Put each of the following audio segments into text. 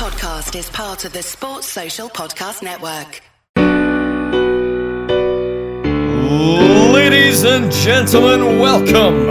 podcast is part of the Sports Social Podcast Network. Ladies and gentlemen, welcome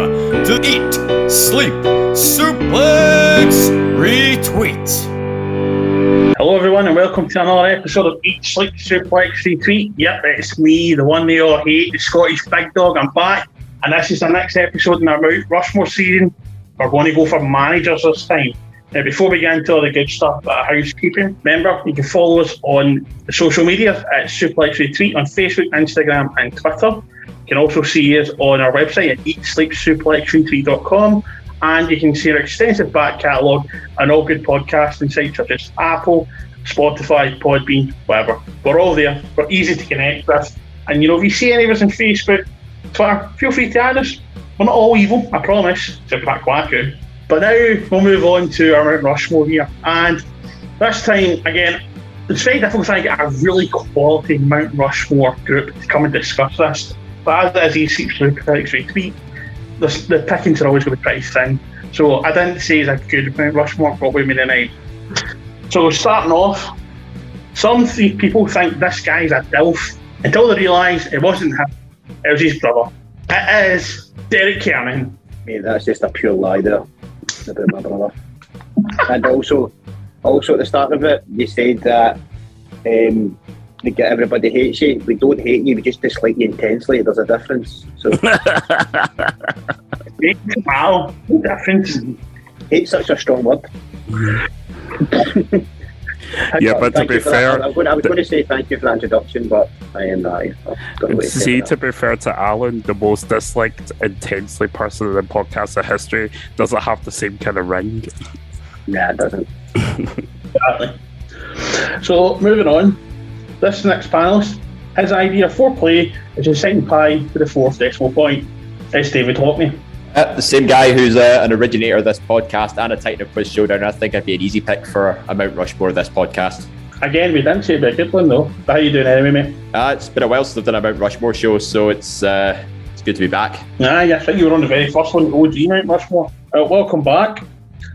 to Eat, Sleep, Suplex, Retweet. Hello, everyone, and welcome to another episode of Eat Sleep Suplex Retweet. Yep, it's me, the one they all hate, the Scottish big dog. I'm back, and this is the next episode in our Mount Rushmore season. We're going to go for managers this time. Now, before we get into all the good stuff about housekeeping, remember you can follow us on social media at Suplex Retweet on Facebook, Instagram, and Twitter. You can also see us on our website at eatsleepsuplexretweet.com and you can see our extensive back catalogue and all good podcasting sites such as Apple, Spotify, Podbean, whatever. We're all there. We're easy to connect with. And you know, if you see any of us on Facebook, Twitter, feel free to add us. We're not all evil, I promise, except Pat Quacko. But now we'll move on to our Mount Rushmore here. And this time, again, it's very difficult to get a really quality Mount Rushmore group to come and discuss this. But as is, he keeps through critics retweet, the, the pickings are always going to be pretty thin. So I didn't say it's a good Mount Rushmore for Women Tonight. So starting off, some th- people think this guy's a DILF until they realise it wasn't him, it was his brother. It is Derek Kernan. Mate, that's just a pure lie there about my brother. and also, also at the start of it, you said that um, they get everybody hates you. We don't hate you. We just dislike you intensely. There's a difference. So Wow, difference. hate's such a strong word. Yeah, but to be fair, that. I was, going, I was going to say thank you for the introduction, but I am uh, not. I've got away from See, to be fair to Alan, the most disliked intensely person in podcast of history doesn't have the same kind of ring. Nah, it doesn't. Exactly. So moving on, this next panelist, his idea for play is a second pie to the fourth decimal point. It's David Hockney. Uh, the same guy who's uh, an originator of this podcast and a Titan of Quiz Showdown. I think I'd be an easy pick for a Mount Rushmore of this podcast. Again, we didn't say a good one though. How you doing anyway, mate? Uh, it's been a while since I've done a Mount Rushmore show, so it's uh, it's good to be back. Ah, yeah, I think you were on the very first one, OG Mount Rushmore. Uh, welcome back.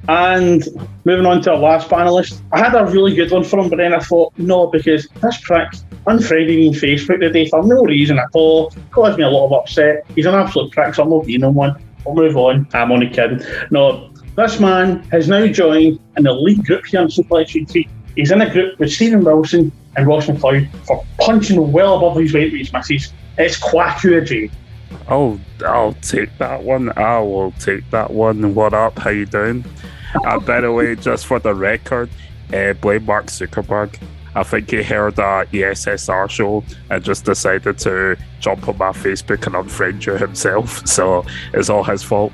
And moving on to our last panelist, I had a really good one for him, but then I thought, no, because this prick unfriended me on Facebook today for no reason at all. Caused me a lot of upset. He's an absolute prick, so I'm not being on one. We'll move on. I'm only kidding. No, this man has now joined an elite group here in Suplex Retweet. He's in a group with Stephen Wilson and Ross McLeod for punching well above his weight with his misses. It's Kwaku J. Oh, I'll take that one. I will take that one. What up? How you doing? Uh, by the way, just for the record, uh, blame Mark Zuckerberg. I think he heard the ESSR show and just decided to jump on my Facebook and unfriend you himself. So it's all his fault.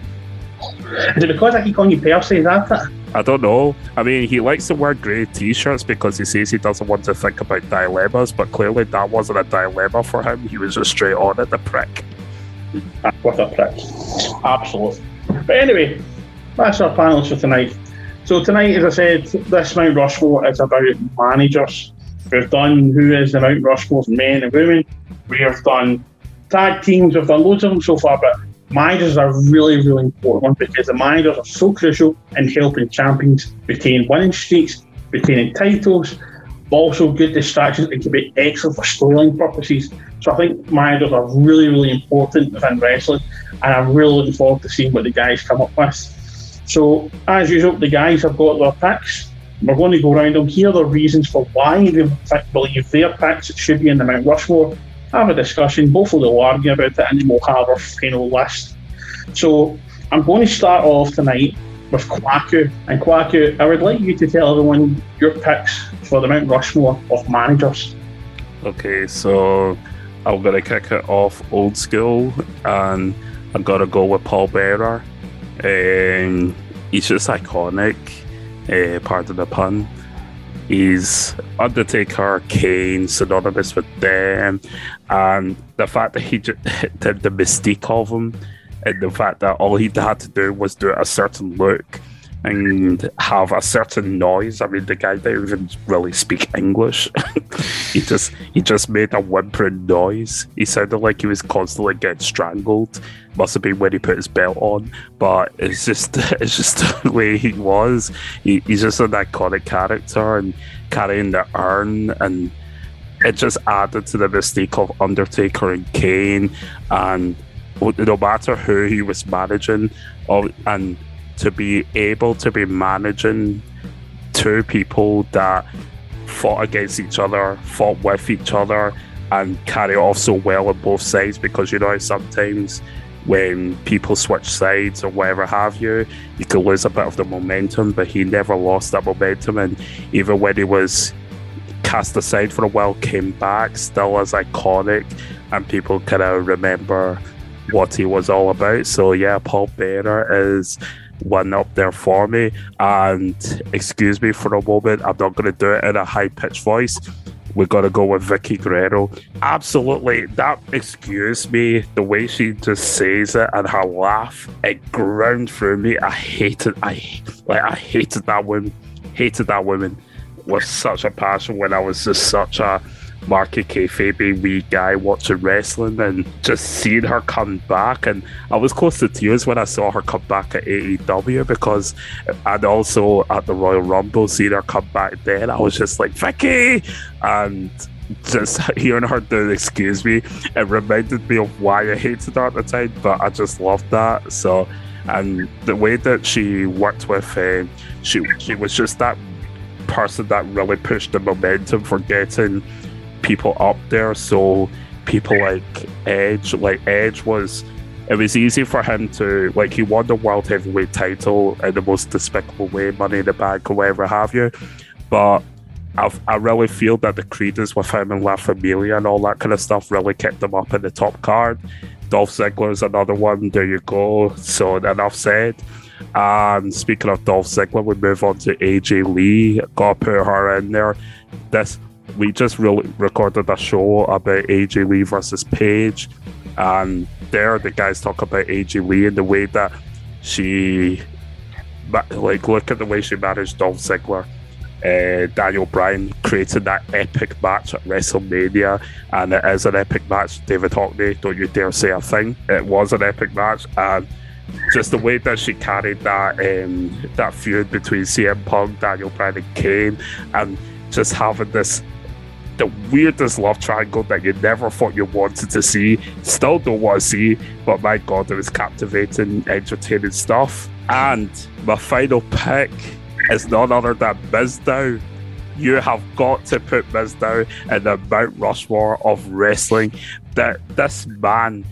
Is it because I keep calling you Percy? Is that it? I don't know. I mean, he likes to wear grey t-shirts because he says he doesn't want to think about dilemmas, but clearly that wasn't a dilemma for him. He was just straight on at the prick. What a prick. Absolute. But anyway, that's our panels for tonight. So tonight, as I said, this Mount Rushmore is about managers. We've done who is the Mount Rushmore for men and women. We have done tag teams. We've done loads of them so far, but managers are really, really important one because the managers are so crucial in helping champions retain winning streaks, retaining titles, but also good distractions and can be excellent for storyline purposes. So I think managers are really, really important within wrestling, and I'm really looking forward to seeing what the guys come up with. So as usual, the guys have got their picks. We're going to go around them, hear their reasons for why they believe their picks should be in the Mount Rushmore, have a discussion, both of them will argue about it, and then we'll have our final list. So I'm going to start off tonight with Kwaku. And Kwaku, I would like you to tell everyone your picks for the Mount Rushmore of managers. Okay, so I'm gonna kick it off old school, and I'm gonna go with Paul Bearer. Um, he's just iconic. Uh, of the pun. He's Undertaker, Kane, synonymous with them, and the fact that he just the, the mystique of him, and the fact that all he had to do was do a certain look, and have a certain noise. I mean, the guy didn't even really speak English. he just he just made a whimpering noise. He sounded like he was constantly getting strangled. Must have been when he put his belt on, but it's just it's just the way he was. He, he's just an iconic character and carrying the urn and it just added to the mystique of Undertaker and Kane and no matter who he was managing or and to be able to be managing two people that fought against each other, fought with each other, and carry off so well on both sides because you know sometimes when people switch sides or whatever have you, you can lose a bit of the momentum, but he never lost that momentum. And even when he was cast aside for a while, came back still as iconic, and people kind of remember what he was all about. So, yeah, Paul Bearer is one up there for me. And excuse me for a moment, I'm not going to do it in a high pitched voice. We got to go with Vickie Guerrero. Absolutely, that excuse me, the way she just says it and her laugh, it ground through me. I hated, I like, I hated that woman, hated that woman with such a passion when I was just such a Marky kayfabe wee guy watching wrestling and just seeing her come back. And I was close to tears when I saw her come back at AEW because, and also at the Royal Rumble, seeing her come back then, I was just like, Vickie! And just hearing her do excuse me, it reminded me of why I hated her at the time, but I just loved that. So, and the way that she worked with, uh, she she was just that person that really pushed the momentum for getting people up there. So people like Edge, like Edge was, it was easy for him to like he won the world heavyweight title in the most despicable way, Money in the Bank or whatever have you. But I've, I really feel that the credence with him and La Familia and all that kind of stuff really kept him up in the top card. Dolph Ziggler is another one. There you go. So enough said. And speaking of Dolph Ziggler, we move on to AJ Lee. Gotta put her in there. This we just really recorded a show about AJ Lee versus Paige, and there the guys talk about AJ Lee and the way that she, like, look at the way she managed Dolph Ziggler. Uh, Daniel Bryan created that epic match at WrestleMania, and it is an epic match. David Hockney, don't you dare say a thing. It was an epic match, and just the way that she carried that um, that feud between CM Punk, Daniel Bryan, and Kane, and just having this the weirdest love triangle that you never thought you wanted to see. Still don't want to see, but my god, it was captivating, entertaining stuff. And my final pick is none other than Mizdow. You have got to put Mizdow in the Mount Rushmore of wrestling. That this man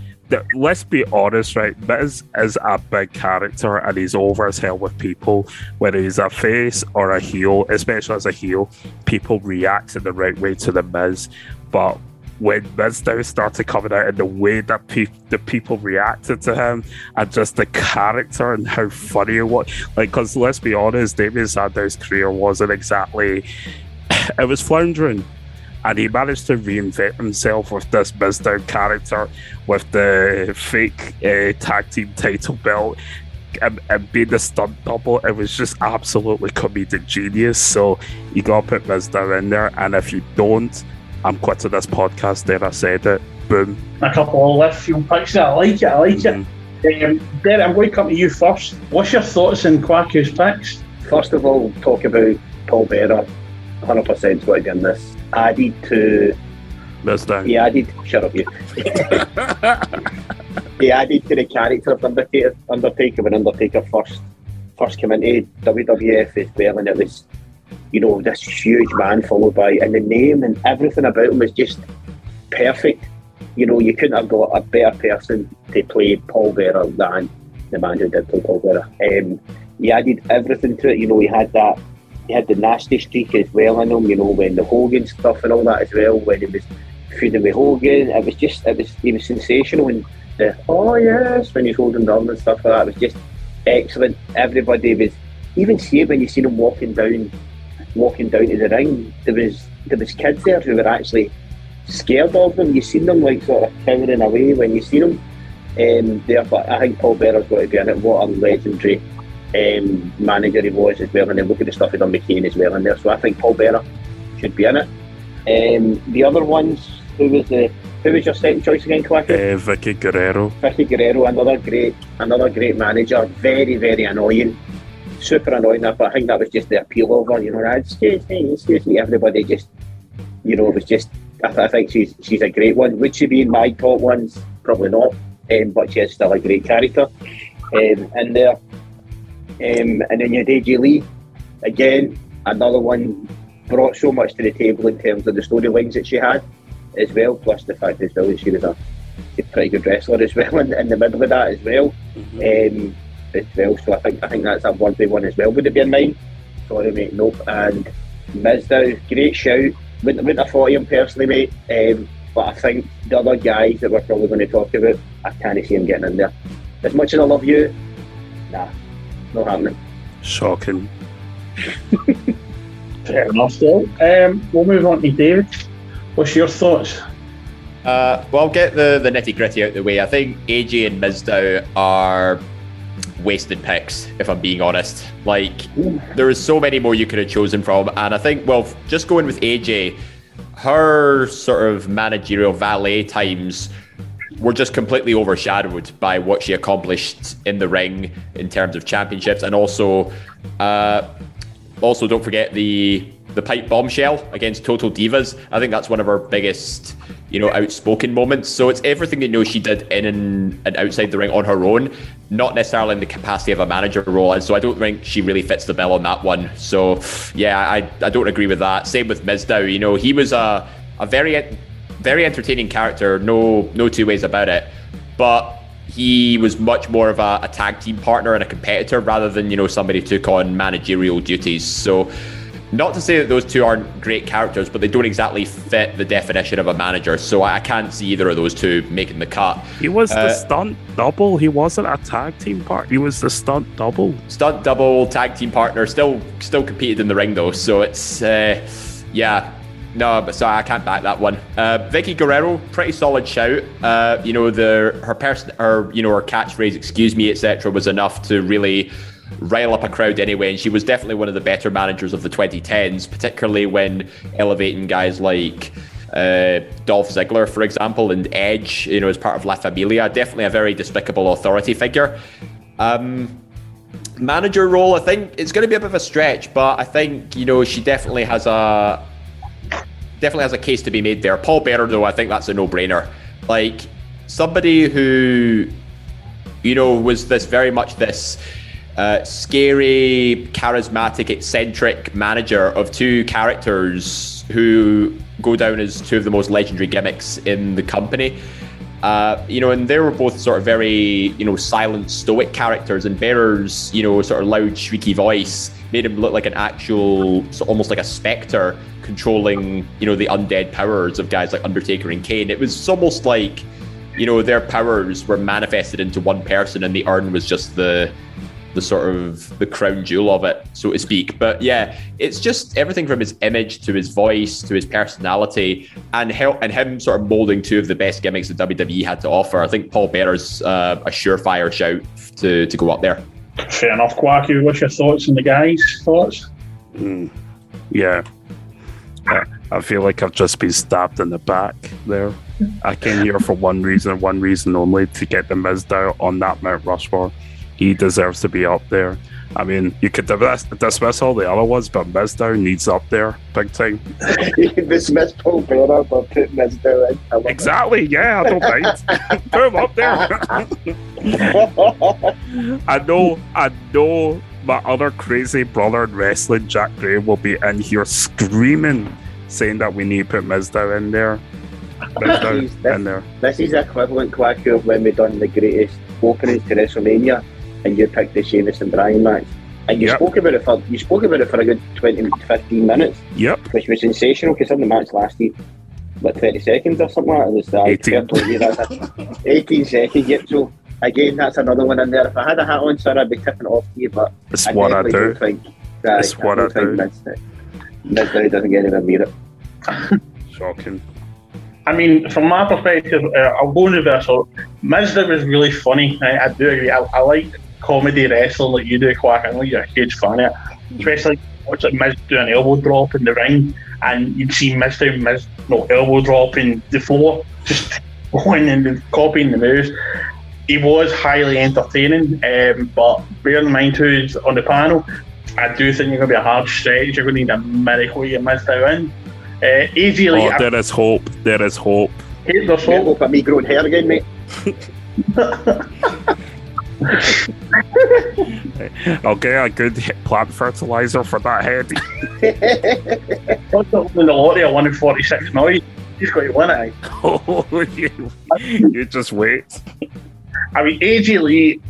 let's be honest, right? Miz is a big character and he's over as hell with people. Whether he's a face or a heel, especially as a heel, people react in the right way to the Miz. But when Mizdow started coming out and the way that pe- the people reacted to him and just the character and how funny it was. Like, because let's be honest, Damien Sandow's career wasn't exactly, it was floundering and he managed to reinvent himself with this Mizdow character with the fake uh, tag team title belt and, and being the stunt double. It was just absolutely comedic genius. So you got to put Mizdow in there, and if you don't, I'm quitting this podcast. There, I said it. Boom. A couple of left field picks. I like it. I like mm-hmm. it. Um, Derek, I'm going to come to you first. What's your thoughts on Kwaku's picks? First of all, talk about Paul Bearer. 100% what I this added to. This time. He added. Shut up, you. he added to the character of Undertaker, Undertaker when Undertaker first first came into WWF as well, and it was, you know, this huge man followed by, and the name and everything about him was just perfect. You know, you couldn't have got a better person to play Paul Bearer than the man who did play Paul Bearer. Um, he added everything to it. You know, he had that he had the nasty streak as well in him, you know, when the Hogan stuff and all that as well, when he was feuding with Hogan. It was just, it was, he was sensational. And the, oh yes, when he's holding down and stuff like that, it was just excellent. Everybody was, even see it when you seen him walking down, walking down to the ring, there was, there was kids there who were actually scared of him. You seen them like sort of cowering away when you seen him um, there. But I think Paul Bearer's got to be in it. What a legendary um, manager he was as well, and then look at the stuff he done with Kane as well in there. So I think Paul Bearer should be in it. Um, the other ones, who was the who was your second choice again, Quacker? Uh, Vickie Guerrero. Vickie Guerrero, another great, another great manager. Very, very annoying, super annoying. But I think that was just the appeal of her. You know, excuse me, excuse me. Everybody just, you know, it was just. I, th- I think she's she's a great one. Would she be in my top ones? Probably not. Um, but she is still a great character um, in there. Um, and then you had AJ Lee, again, another one brought so much to the table in terms of the storylines that she had as well, plus the fact as well that she was a, pretty good wrestler as well in, in the middle of that as well. Um, as well, so I think I think that's a worthy one as well. Would it be in mine? Sorry, mate, nope. And Mizdow, great shout. Wouldn't, wouldn't have fought him personally, mate. Um, but I think the other guys that we're probably going to talk about, I can't see him getting in there. As much as I love you, nah, not happening. Shocking. Fair enough, though. Um, we'll move on to David. What's your thoughts? Uh, well, I'll get the, the nitty gritty out of the way. I think AJ and Mizdow are wasted picks, if I'm being honest. Like, there is so many more you could have chosen from. And I think, well, just going with AJ, her sort of managerial valet times were just completely overshadowed by what she accomplished in the ring in terms of championships and also uh, also don't forget the the pipe bombshell against Total Divas. I think that's one of her biggest, you know, outspoken moments. So it's everything you know she did in and, and outside the ring on her own, not necessarily in the capacity of a manager role. And so I don't think she really fits the bill on that one. So yeah, I, I don't agree with that. Same with Mizdow. You know, he was a a very very entertaining character. No no two ways about it. But he was much more of a, a, tag team partner and a competitor rather than you know somebody who took on managerial duties. So, not to say that those two aren't great characters, but they don't exactly fit the definition of a manager. So I can't see either of those two making the cut. He was uh, the stunt double. He wasn't a tag team partner. He was the stunt double. Stunt double tag team partner. Still still competed in the ring though. So it's uh, yeah. No, but sorry, I can't back that one. Uh, Vickie Guerrero, pretty solid shout. Uh, you know, the her person, her you know, her catchphrase, "excuse me," etc., was enough to really rile up a crowd anyway. And she was definitely one of the better managers of the 2010s, particularly when elevating guys like uh, Dolph Ziggler, for example, and Edge, you know, as part of La Familia. Definitely a very despicable authority figure. Um, manager role, I think it's going to be a bit of a stretch, but I think you know she definitely has a definitely has a case to be made there. Paul Bearer, though, I think that's a no-brainer. Like somebody who, you know, was this very much this uh, scary, charismatic, eccentric manager of two characters who go down as two of the most legendary gimmicks in the company. Uh, you know, and they were both sort of very, you know, silent, stoic characters, and Bearer's, you know, sort of loud, shrieky voice made him look like an actual, almost like a specter controlling, you know, the undead powers of guys like Undertaker and Kane. It was almost like, you know, their powers were manifested into one person, and the urn was just the the sort of the crown jewel of it, so to speak. But yeah, it's just everything from his image to his voice to his personality, and help and him sort of molding two of the best gimmicks that WWE had to offer. I think Paul Bearer's uh, a surefire shout to to go up there. Fair enough, Quacky. What's your thoughts on the guys' thoughts? Mm, yeah, I feel like I've just been stabbed in the back there. I came here for one reason, one reason only, to get the Mizdow on that Mount Rushmore. He deserves to be up there. I mean, you could dismiss, dismiss all the other ones, but Mizdow needs up there big time. you can dismiss Paul Bearer, but put Mizdow in. Exactly, yeah, I don't mind. put him up there. I know, I know my other crazy brother in wrestling, Jack Gray, will be in here screaming, saying that we need to put Mizdow in there. Mizdow This is- in there. This is equivalent, Quacky, of when we done the greatest openings to WrestleMania, and you picked the Sheamus and Bryan match. And you Yep. spoke about it for you spoke about it for a good 20 15 minutes, Yep. which was sensational because the match lasted like 30 seconds or something like that. It was, uh, 18. fair to you, that's a- 18 seconds, yep. So again, that's another one in there. If I had a hat on, sir, I'd be tipping off to you, but It's I what I do. don't think that It's what I don't think do. Miz- Mizdow doesn't get anywhere near it. Shocking. I mean, from my perspective, uh, I'll go universal. Mizdow was really funny. I, I do agree. I, I like comedy wrestling like you do, Quack. I know you're a huge fan of it. Especially watch like Miz do an elbow drop in the ring, and you'd see Miz do Miz no elbow drop in the floor, just going and copying the moves. He was highly entertaining, um, but bear in mind who's on the panel. I do think you're going to be a hard stretch. You're going to need a miracle you missed to win. Uh, easily, Oh, there is hope. There is hope. there's Get hope. up at me growing hair again, mate. I'll get a good plant fertilizer for that head. What's up in the lottery at 1 in 46 now? He's got to win it. oh, you, you just wait. I mean, AJ Lee,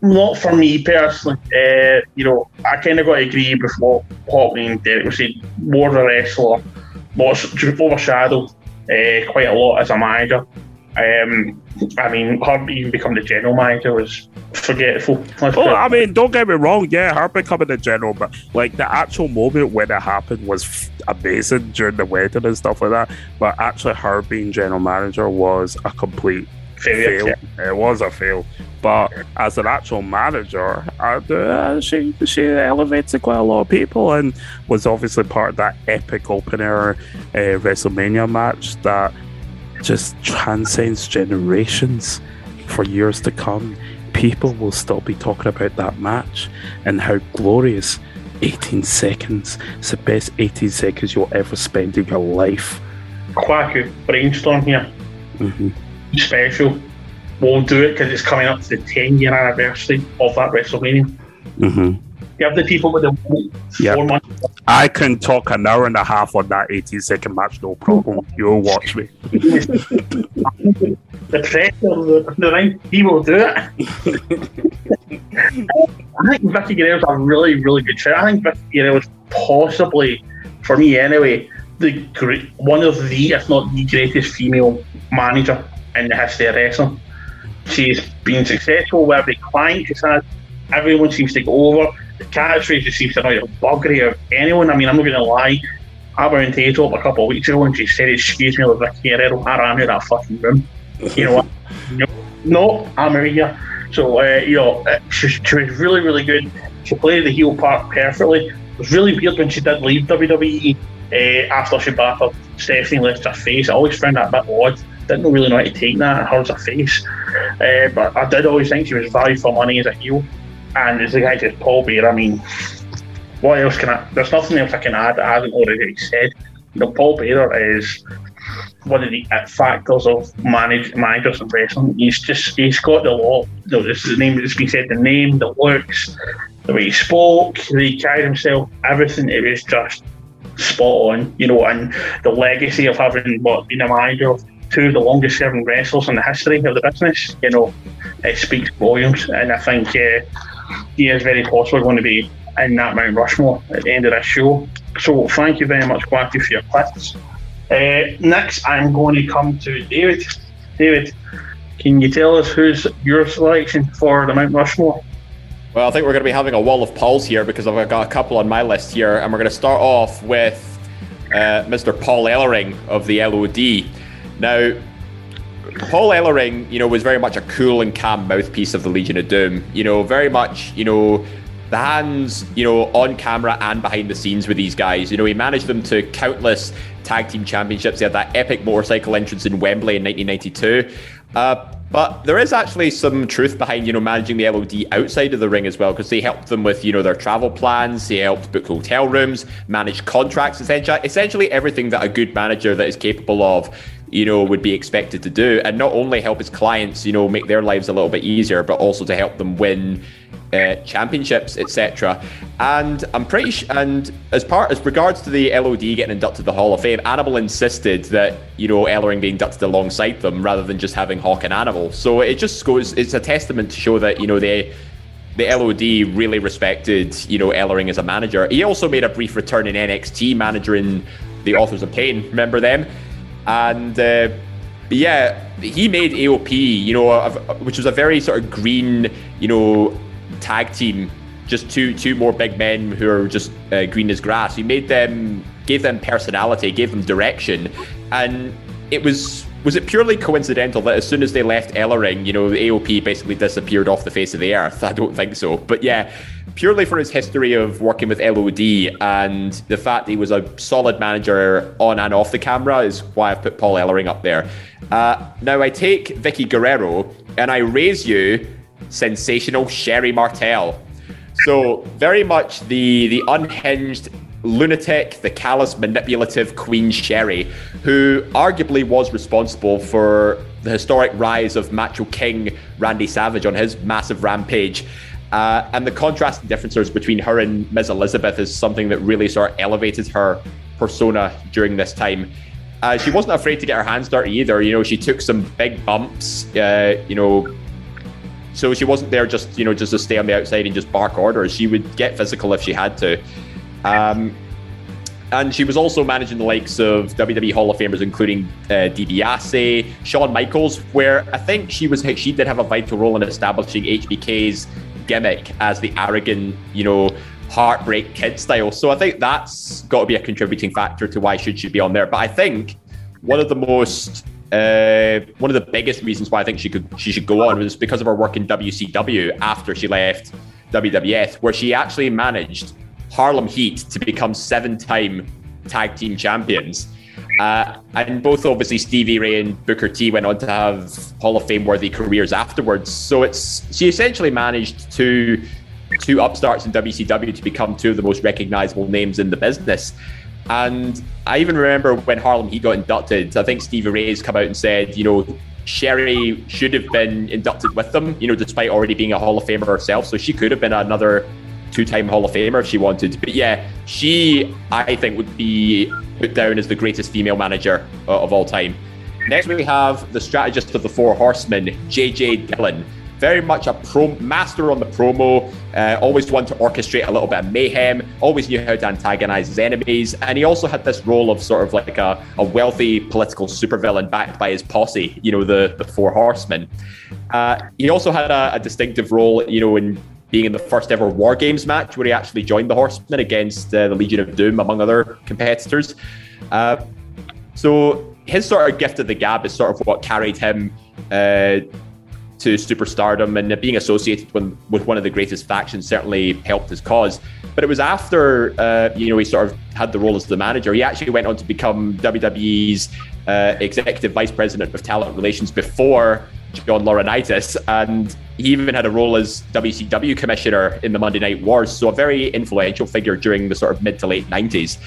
not for me personally. Uh, you know, I kind of got to agree with what Hawkman and Derek were saying. More of a wrestler, was overshadowed uh, quite a lot as a manager. Um, I mean, her even becoming the general manager was forgetful. Let's Oh, I mean, don't get me wrong. Yeah, her becoming the general, but like the actual moment when it happened was f- amazing during the wedding and stuff like that. But actually, her being general manager was a complete failure. fail. It was a fail. But as an actual manager, uh, uh, she she elevated quite a lot of people and was obviously part of that epic opener uh, WrestleMania match that just transcends generations for years to come. People will still be talking about that match and how glorious 18 seconds. It's the best 18 seconds you'll ever spend in your life. Kwaku, brainstorm here. hmm Special. We'll do it because it's coming up to the 10 year anniversary of that WrestleMania. hmm You have the people with the Yeah. four months. I can talk an hour and a half on that 18 second match, no problem. You'll watch me. the pressure the, the ring, he will do it. I think Vickie Guerrero's a really, really good shout. I think Vickie Guerrero's possibly, for me anyway, the great one of the, if not the greatest female manager in the history of wrestling. She's been successful with every client she's had. Everyone seems to go over. The catchphrase just seems to annoy the buggery of anyone. I mean, I'm not going to lie. I went into Tato a couple of weeks ago and she said, Excuse me, with Vickie Guerrero. I ran out of that fucking room. You know what? no, no, I'm here. So, uh, you know, uh, she, she was really, really good. She played the heel part perfectly. It was really weird when she did leave WWE uh, after she battered Stephanie left her face. I always found that a bit odd. Didn't really know how to take that. Her as a face. Uh, but I did always think she was value for money as a heel. And as the guy just Paul Bearer, I mean, what else can I? There's nothing else I can add I haven't already said. You know, Paul Bearer is one of the factors of manage, managers in wrestling. He's just he's got the law. No, this is the name that's been said. The name, the looks, the way he spoke, the way he carried himself, everything. It was just spot on. You know, and the legacy of having what been a manager of two of the longest serving wrestlers in the history of the business. You know, it speaks volumes. And I think uh, he is very possibly going to be in that Mount Rushmore at the end of this show. So thank you very much, Quacky, for your picks. Uh, next, I'm going to come to David. David, can you tell us who's your selection for the Mount Rushmore? Well, I think we're going to be having a wall of polls here because I've got a couple on my list here, and we're going to start off with uh, Mr. Paul Ellering of the LOD. Now, Paul Ellering, you know, was very much a cool and calm mouthpiece of the Legion of Doom. You know, very much, you know, the hands, you know, on camera and behind the scenes with these guys. You know, he managed them to countless tag team championships. He had that epic motorcycle entrance in Wembley in 1992. Uh, but there is actually some truth behind, you know, managing the LOD outside of the ring as well, because they helped them with, you know, their travel plans. They helped book hotel rooms, manage contracts, essentially, essentially everything that a good manager that is capable of, you know, would be expected to do. And not only help his clients, you know, make their lives a little bit easier, but also to help them win uh, championships, etc. And I'm pretty sh- and as part as regards to the LOD getting inducted to the Hall of Fame, Animal insisted that you know Ellering be inducted alongside them rather than just having Hawk and Animal. So it just goes. It's a testament to show that you know they. The LOD really respected, you know, Ellering as a manager. He also made a brief return in NXT, managing the Authors of Pain. Remember them? And uh, yeah, he made AOP, you know, which was a very sort of green, you know, tag team. Just two two more big men who are just uh, green as grass. He made them, gave them personality, gave them direction, and it was was it purely coincidental that as soon as they left Ellering, you know, the AOP basically disappeared off the face of the earth? I don't think so. But yeah, purely for his history of working with LOD and the fact that he was a solid manager on and off the camera is why I've put Paul Ellering up there. Uh, now I take Vickie Guerrero and I raise you sensational Sherri Martel. So very much the the unhinged lunatic, the callous, manipulative Queen Sherri, who arguably was responsible for the historic rise of Macho King Randy Savage on his massive rampage. Uh, and the contrast differences between her and Ms. Elizabeth is something that really sort of elevated her persona during this time. Uh, she wasn't afraid to get her hands dirty either. You know, she took some big bumps. Uh, you know, so she wasn't there just you know just to stay on the outside and just bark orders. She would get physical if she had to. Um, and she was also managing the likes of WWE Hall of Famers, including uh, DiBiase, Shawn Michaels, where I think she was she did have a vital role in establishing HBK's gimmick as the arrogant, you know, heartbreak kid style. So I think that's got to be a contributing factor to why should she be on there. But I think one of the most uh, one of the biggest reasons why I think she could she should go on was because of her work in WCW after she left WWF, where she actually managed Harlem Heat to become seven-time tag team champions. Uh, and both obviously Stevie Ray and Booker T went on to have Hall of Fame worthy careers afterwards. So it's she essentially managed to two upstarts in WCW to become two of the most recognizable names in the business. And I even remember when Harlem Heat got inducted, I think Stevie Ray's come out and said, you know, Sherri should have been inducted with them, you know, despite already being a Hall of Famer herself. So she could have been another two time Hall of Famer if she wanted. But yeah, she, I think, would be put down as the greatest female manager uh, of all time. Next, we have the strategist of the Four Horsemen, JJ Dillon. Very much a pro master on the promo, uh, always one to orchestrate a little bit of mayhem, always knew how to antagonize his enemies. And he also had this role of sort of like a, a wealthy political supervillain backed by his posse, you know, the, the Four Horsemen. Uh, he also had a, a distinctive role, you know, in being in the first ever War Games match where he actually joined the Horsemen against uh, the Legion of Doom, among other competitors. Uh, so his sort of gift of the gab is sort of what carried him uh, to superstardom, and being associated with, with one of the greatest factions certainly helped his cause. But it was after uh, you know he sort of had the role as the manager. He actually went on to become WWE's uh, executive vice president of talent relations before John Laurinaitis, and he even had a role as WCW commissioner in the Monday Night Wars, so a very influential figure during the sort of mid to late 90s.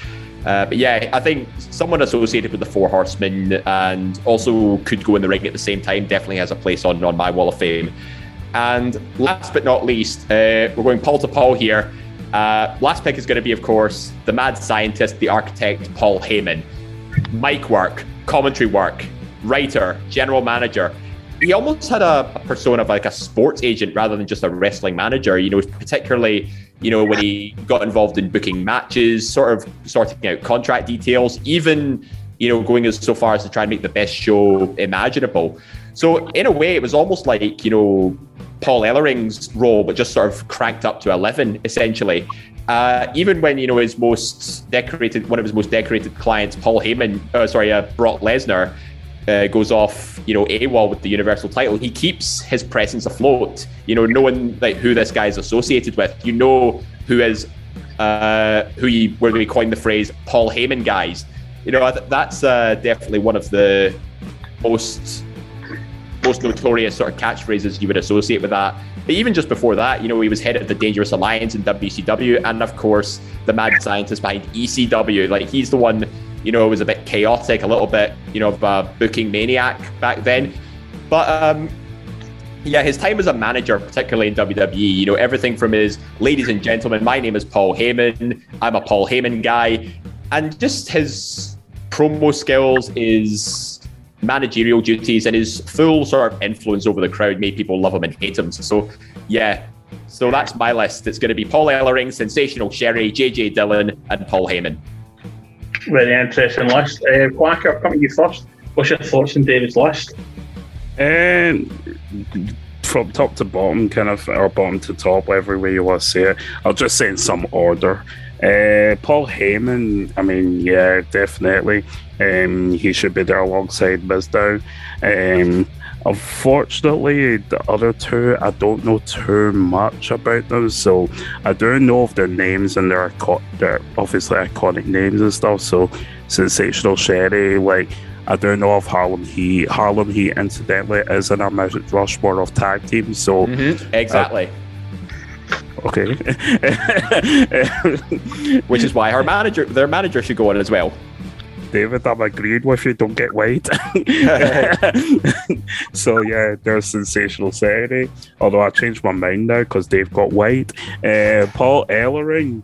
Uh, but yeah, I think someone associated with the Four Horsemen and also could go in the ring at the same time definitely has a place on, on my wall of fame. And last but not least, uh, we're going Paul to Paul here. Uh, last pick is going to be, of course, the mad scientist, the architect, Paul Heyman. Mic work, commentary work, writer, general manager he almost had a, a, persona of like a sports agent rather than just a wrestling manager. You know, particularly you know when he got involved in booking matches, sort of sorting out contract details, even you know going as so far as to try and make the best show imaginable. So in a way, it was almost like you know Paul Ellering's role, but just sort of cranked up to eleven essentially. Uh, even when you know his most decorated, one of his most decorated clients, Paul Heyman, uh, sorry, uh, Brock Lesnar uh, goes off, you know, AWOL with the Universal title, he keeps his presence afloat. You know, knowing like who this guy is associated with, you know who is uh, who he where we coined the phrase Paul Heyman guys. You know, that's uh, definitely one of the most most notorious sort of catchphrases you would associate with that. But even just before that, you know, he was head of the Dangerous Alliance in WCW, and of course, the mad scientist behind ECW. Like he's the one you know, it was a bit chaotic, a little bit, you know, of a booking maniac back then. But um, yeah, his time as a manager, particularly in WWE, you know, everything from his ladies and gentlemen, my name is Paul Heyman, I'm a Paul Heyman guy, and just his promo skills, his managerial duties, and his full sort of influence over the crowd made people love him and hate him. So, yeah, so that's my list. It's going to be Paul Ellering, Sensational Sherri, JJ Dillon, and Paul Heyman. Very interesting list. Uh, Quacker, coming to you first. What's your thoughts on David's list? And from top to bottom, kind of, or bottom to top, whatever way you want to say it. I'll just say in some order. Uh, Paul Heyman, I mean, yeah, definitely. Um, he should be there alongside Mizdow. Um, unfortunately, the other two, I don't know too much about them. So I do know of their names and their, their obviously iconic names and stuff. So Sensational Sherri, like, I don't know of Harlem Heat. Harlem Heat, incidentally, is in our Mount Rushmore of tag teams. So mm-hmm. exactly. Uh, Okay. Which is why our manager, their manager, should go on as well. David, I'm agreed with you. Don't get white. so yeah, there's sensational Saturday. Although I changed my mind now because they've got white. Uh, Paul Ellering.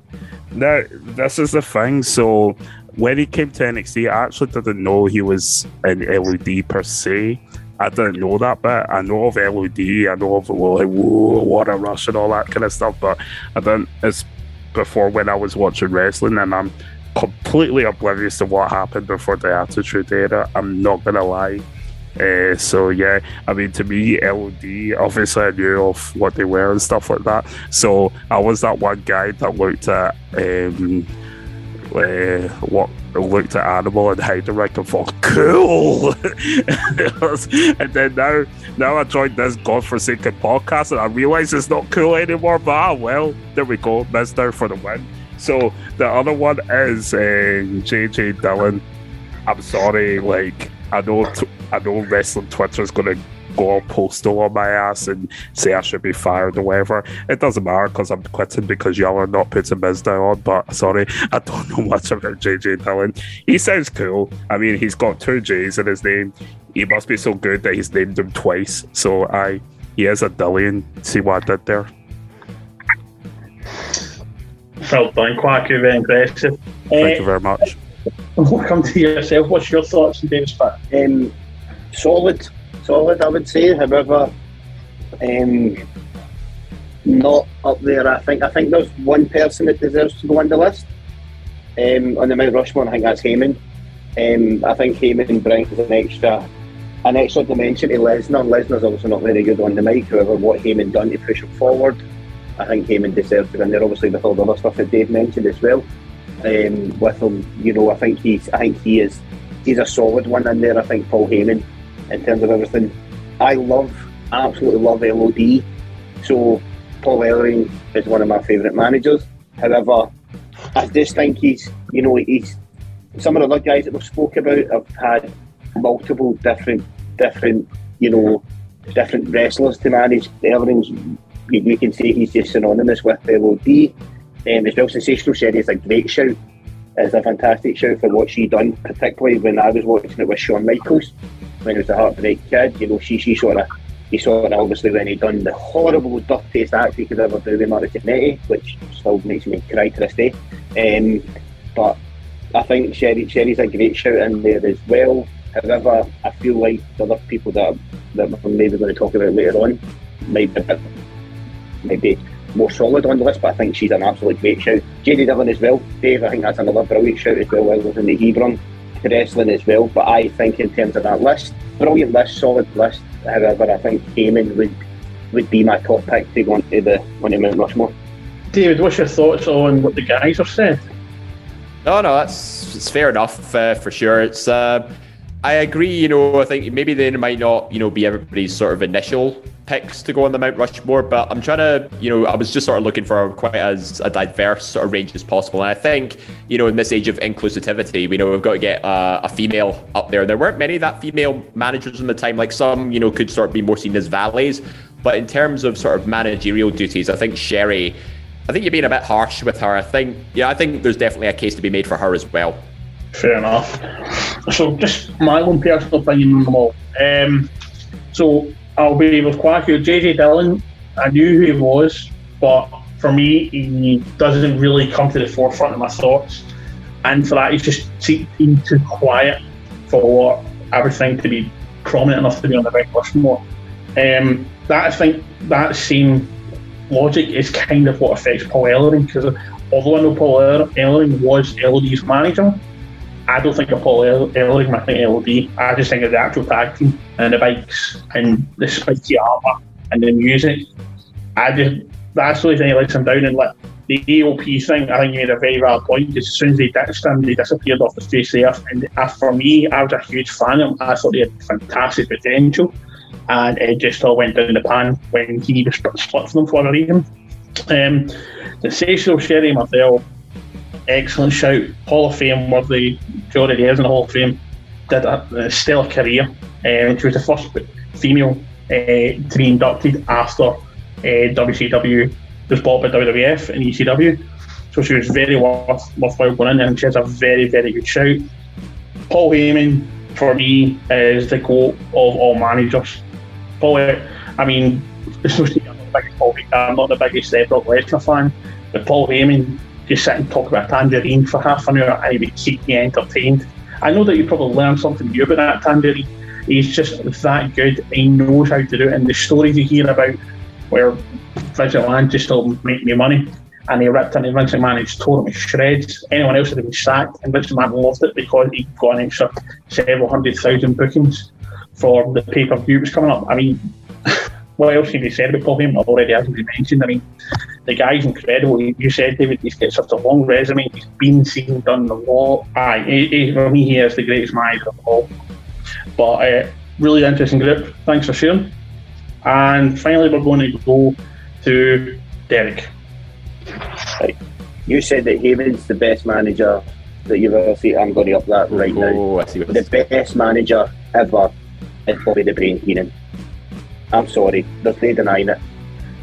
Now this is the thing. So when he came to NXT, I actually didn't know he was an LOD per se. I didn't know that bit. I know of LOD, I know of well, like whoa, what a rush and all that kind of stuff, but I didn't. It's before when I was watching wrestling, and I'm completely oblivious to what happened before the Attitude Era. I'm not gonna lie. Uh, so yeah, I mean to me, LOD obviously I knew of what they were and stuff like that. So I was that one guy that looked at um, uh, what looked at Animal and Heidenreich and thought, cool. and then now, now I joined this godforsaken podcast and I realize it's not cool anymore. But ah, well, there we go, Mister for the win. So the other one is uh, JJ Dillon. I'm sorry, like I know, t- I know wrestling Twitter is to go postal on my ass and say I should be fired or whatever. It doesn't matter because I'm quitting because y'all are not putting Mizdow on. But sorry, I don't know much about JJ Dillon. He sounds cool. I mean, he's got two J's in his name. He must be so good that he's named him twice. So I, he is a Dillion. See what I did there? Well done, Quack. You're very impressive. Thank uh, you very much. We'll come to yourself. What's your thoughts on Davis Um, solid solid, I would say. However, um, not up there. I think I think there's one person that deserves to go on the list um, on the Mount Rushmore. I think that's Heyman. Um, I think Heyman brings an extra an extra dimension to Lesnar. Lesnar's also not very good on the mic. However, what Heyman done to push him forward, I think Heyman deserves to in there. Obviously, with all the other stuff that Dave mentioned as well. Um, with him, you know, I think he's I think he is he's a solid one in there. I think Paul Heyman in terms of everything. I love, absolutely love LOD. So Paul Ellering is one of my favourite managers. However, I just think he's, you know, he's some of the other guys that we've spoke about have had multiple different, different, you know, different wrestlers to manage. Ellering's, you, can say he's just synonymous with LOD. Um, as well, Sensational Sherri is a great shout. It's a fantastic shout for what she done, particularly when I was watching it with Shawn Michaels when he was a heartbreak kid. You know, she she sort of he saw it obviously when he done the horrible, dirtiest act he could ever do with Marty Jannetty, which still makes me cry to this day. Um, but I think Sherri Sherri's a great shout in there as well. However, I feel like the other people that that we're maybe going to talk about later on might be, bit, might be more solid on the list, but I think she's an absolute great shout. JD Dillon as well. Dave, I think that's another brilliant shout as well. While was in the Hebron wrestling as well. But I think in terms of that list, brilliant list, solid list. However, I think Heyman would would be my top pick to go onto the onto Mount Rushmore. David, what's your thoughts on what the guys have said? No, no, that's it's fair enough uh, for sure. It's uh, I agree. You know, I think maybe they might not, you know, be everybody's sort of initial picks to go on the Mount Rushmore, but I'm trying to, you know, I was just sort of looking for quite as a diverse sort of range as possible. And I think, you know, in this age of inclusivity, we know we've got to get uh, a female up there. There weren't many that female managers in the time. Like some, you know, could sort of be more seen as valets, but in terms of sort of managerial duties, I think Sherri, I think you're being a bit harsh with her. I think, yeah, I think there's definitely a case to be made for her as well. Fair enough. So, just my own personal opinion on them all. Um, so, I'll be with Quackio. JJ Dillon, I knew who he was, but for me, he doesn't really come to the forefront of my thoughts. And for that, he's just seemed too quiet for everything to be prominent enough to be on the Mount Rushmore. Um, that I think that same logic is kind of what affects Paul Ellering because although I know Paul Ellering was LOD's manager, I don't think of Paul Ellering, I think LOD. I just think of the actual tag team and the bikes and the spiky armour and the music. I just that's the only thing that lets him down and let the AOP thing, I think you made a very valid point. As soon as they ditched him, they disappeared off the face of the earth. And uh, for me, I was a huge fan of him. I thought he had fantastic potential. And it just all went down the pan when he was split from them for a reason. Um, the Cecil Sherri Martel, excellent shout. Hall of Fame worthy. She already is in the Hall of Fame. Did a, a stellar career. Um, she was the first female uh, to be inducted after uh, WCW was bought by WWF and ECW. So she was very worth, worthwhile going in and she has a very, very good shout. Paul Heyman, for me, is the goat of all managers. Paul, I mean, I'm not the biggest Paul I'm not the biggest uh, Brock Lesnar fan, but Paul Heyman just sit and talk about tangerine for half an hour and he would keep me entertained. I know that you probably learned something new about that tangerine. He's just that good. He knows how to do it, and the stories you hear about where just still make me money. And he ripped into Vince McMahon, he tore him to shreds. Anyone else would have been sacked, and Vince McMahon loved it because he got an extra several hundred thousand bookings for the pay per view was coming up. I mean, what else can be said about Paul Heyman? Already hasn't been mentioned. I mean, the guy's incredible. You said, David, he's got such a long resume. He's been seen, done a lot. Aye, he, he, for me, he is the greatest manager of all. But uh, really interesting group. Thanks for sharing. And finally, we're going to go to Derek. Right. You said that Heyman's the best manager that you've ever seen. I'm going to up that right oh, now. I see the best manager ever is Bobby the Brain Heenan. I'm sorry, there's no denying it.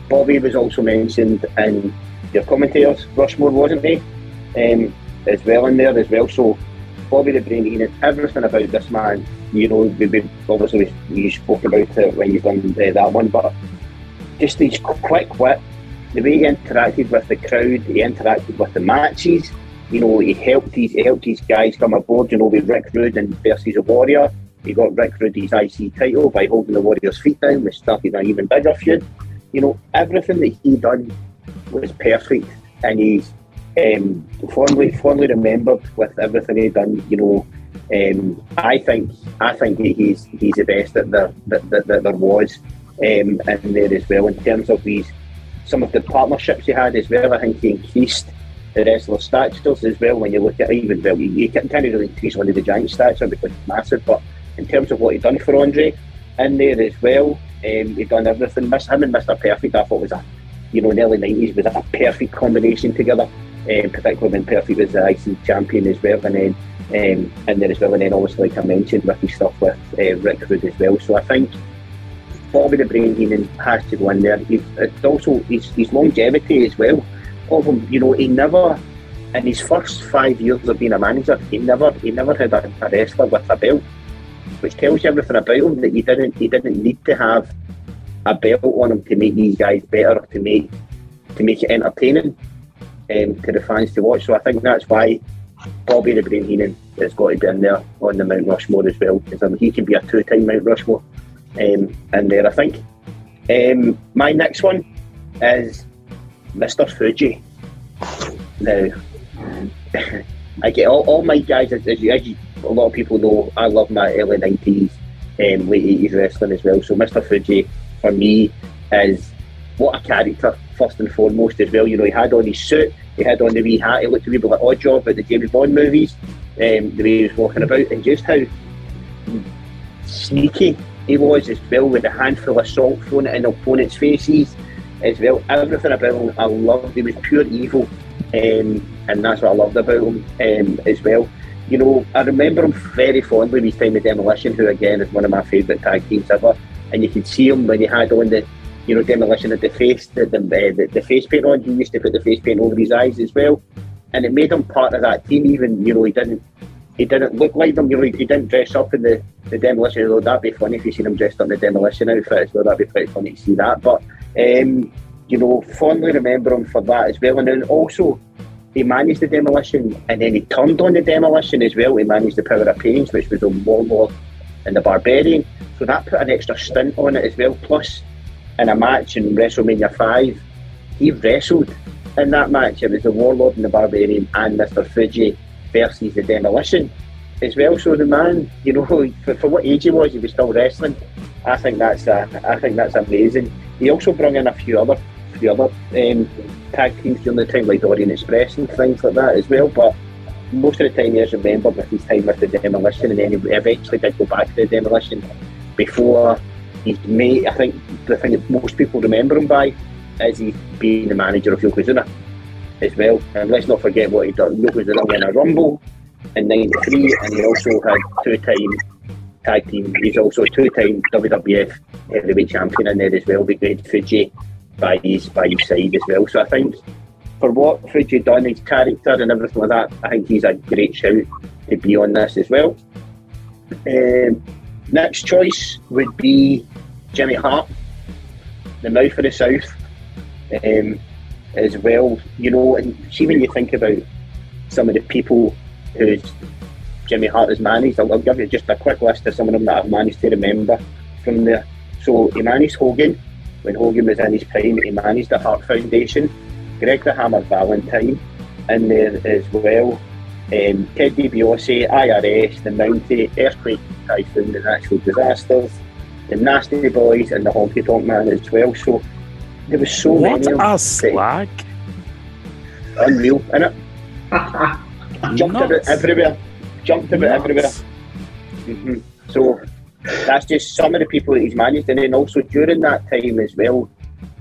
Bobby was also mentioned in your commentators, Rushmore, wasn't he? Um, as well in there as well. So Bobby the Brain Heenan, everything about this man, you know, we, we obviously you spoke about it when you've done uh, that one, but just his quick wit, the way he interacted with the crowd, he interacted with the matches. You know, he helped these he helped these guys come aboard. You know, with Rick Rude and versus a Warrior, he got Rick Rude his IC title by holding the Warrior's feet down, which started an even bigger feud. You know, everything that he done was perfect, and he's um, fondly fondly remembered with everything he done. You know, um, I think I think he's he's the best that there that, that, that there was um, in there as well in terms of these some of the partnerships he had as well. I think he increased the wrestler statures as well. When you look at even well, you, you can't really increase one of the giant stature because it's massive, but in terms of what he done for Andre in there as well, um, he done everything. Miss him and Mister Perfect, I thought was a you know in the early nineties was a perfect combination together. Um, particularly when Perfect was the IC champion as well, and then um, and there as well, and then obviously like I mentioned his stuff with uh, Rick Rude as well. So I think Bobby the Brain Heenan has to go in there. He's, it's also his, his longevity as well of him. You know, he never in his first five years of being a manager, he never he never had a, a wrestler with a belt, which tells you everything about him. That he didn't he didn't need to have a belt on him to make these guys better, to make to make it entertaining um, to the fans to watch. So I think that's why Bobby the Brain Heenan has got to be in there on the Mount Rushmore as well, because I mean, he can be a two-time Mount Rushmore um, in there, I think. Um, my next one is Mr. Fuji. Now, I get all, all my guys, as, you, as you, a lot of people know, I love my early 90s, um, late 80s wrestling as well. So Mr. Fuji, for me, is what a character, first and foremost, as well. You know, he had on his suit, he had on the wee hat, he looked a wee bit like Oddjob at the James Bond movies, um, the way he was walking about, and just how sneaky he was as well, with a handful of salt thrown in opponents' faces as well. Everything about him I loved. He was pure evil, um, and that's what I loved about him um, as well. You know, I remember him very fondly his time with Demolition, who again is one of my favourite tag teams ever. And you could see him when he had on the, you know, Demolition had the face, the, the, the, the face paint on. He used to put the face paint over his eyes as well, and it made him part of that team. Even you know, he didn't he didn't look like them. You know, he didn't dress up in the, the demolition. Although that'd be funny if you seen him dressed up in the demolition outfit as well. That'd be pretty funny to see that. But um, you know, fondly remember him for that as well. And then also, he managed the demolition, and then he turned on the demolition as well. He managed the Powers of Pain, which was the Warlord and the Barbarian. So that put an extra stint on it as well. Plus, in a match in WrestleMania Five, he wrestled in that match. It was the Warlord and the Barbarian and Mr. Fuji versus the Demolition as well. So the man, you know, for, for what age he was, he was still wrestling. I think that's uh, I think that's amazing. He also brought in a few other few other um, tag teams during the time, like the Orient Express and things like that as well. But most of the time, he is remembered with his time with the Demolition, and then he eventually did go back to the Demolition before he's made. I think the thing that most people remember him by is he being the manager of Yokozuna as well. And let's not forget what he done. Yokozuna won a Rumble in '93, and he also had two-time tag team. He's also two-time WWF heavyweight champion in there as well. The great Fuji by his by his side as well. So I think for what Fuji done, his character and everything like that, I think he's a great shout to be on this as well. Um, next choice would be Jimmy Hart, the mouth of the South, um, as well. You know, and see when you think about some of the people who's Jimmy Hart has managed, I'll, I'll give you just a quick list of some of them that I've managed to remember from there. So he managed Hogan when Hogan was in his prime. He managed the Hart Foundation, Greg the Hammer Valentine in there as well. Um, Ted DiBiase, IRS, the Mountie, Earthquake, Typhoon, the Natural Disasters, the Nasty Boys, and the Honky Tonk Man as well. So there was so What many. of them a that- slag! Unreal, innit? Jumped about everywhere. Jumped about everywhere. Nuts. hmm So that's just some of the people that he's managed, and then also during that time as well,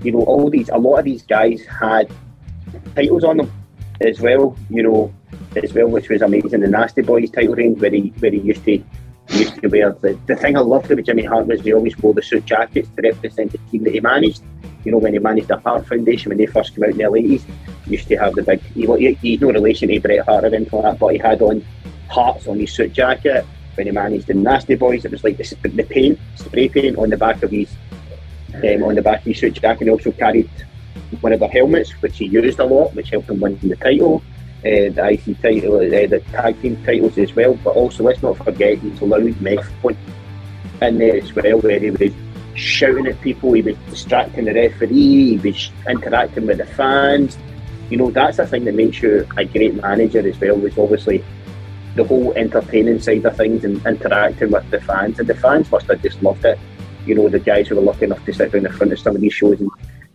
you know, all these, a lot of these guys had titles on them as well, you know, as well, which was amazing. The Nasty Boys title range, where he, where he used to used to wear the, the thing I loved about Jimmy Hart was he always wore the suit jackets to represent the team that he managed. You know, when he managed the Hart Foundation when they first came out in the eighties, used to have the big. He, he, he's no relation to Bret Hart or anything like that, but he had on hearts on his suit jacket. When he managed the Nasty Boys, it was like the, the paint, spray paint on the back of his um, on the back of his suit jacket. He also carried one of their helmets, which he used a lot, which helped him win the title, uh, the IC title, uh, the tag team titles as well. But also, let's not forget his loud megaphone in there as well, where he was shouting at people, he was distracting the referee, he was interacting with the fans. You know, that's the thing that makes you a great manager as well, was obviously the whole entertaining side of things and interacting with the fans. And the fans must have just loved it. You know, the guys who were lucky enough to sit down in front of some of these shows and,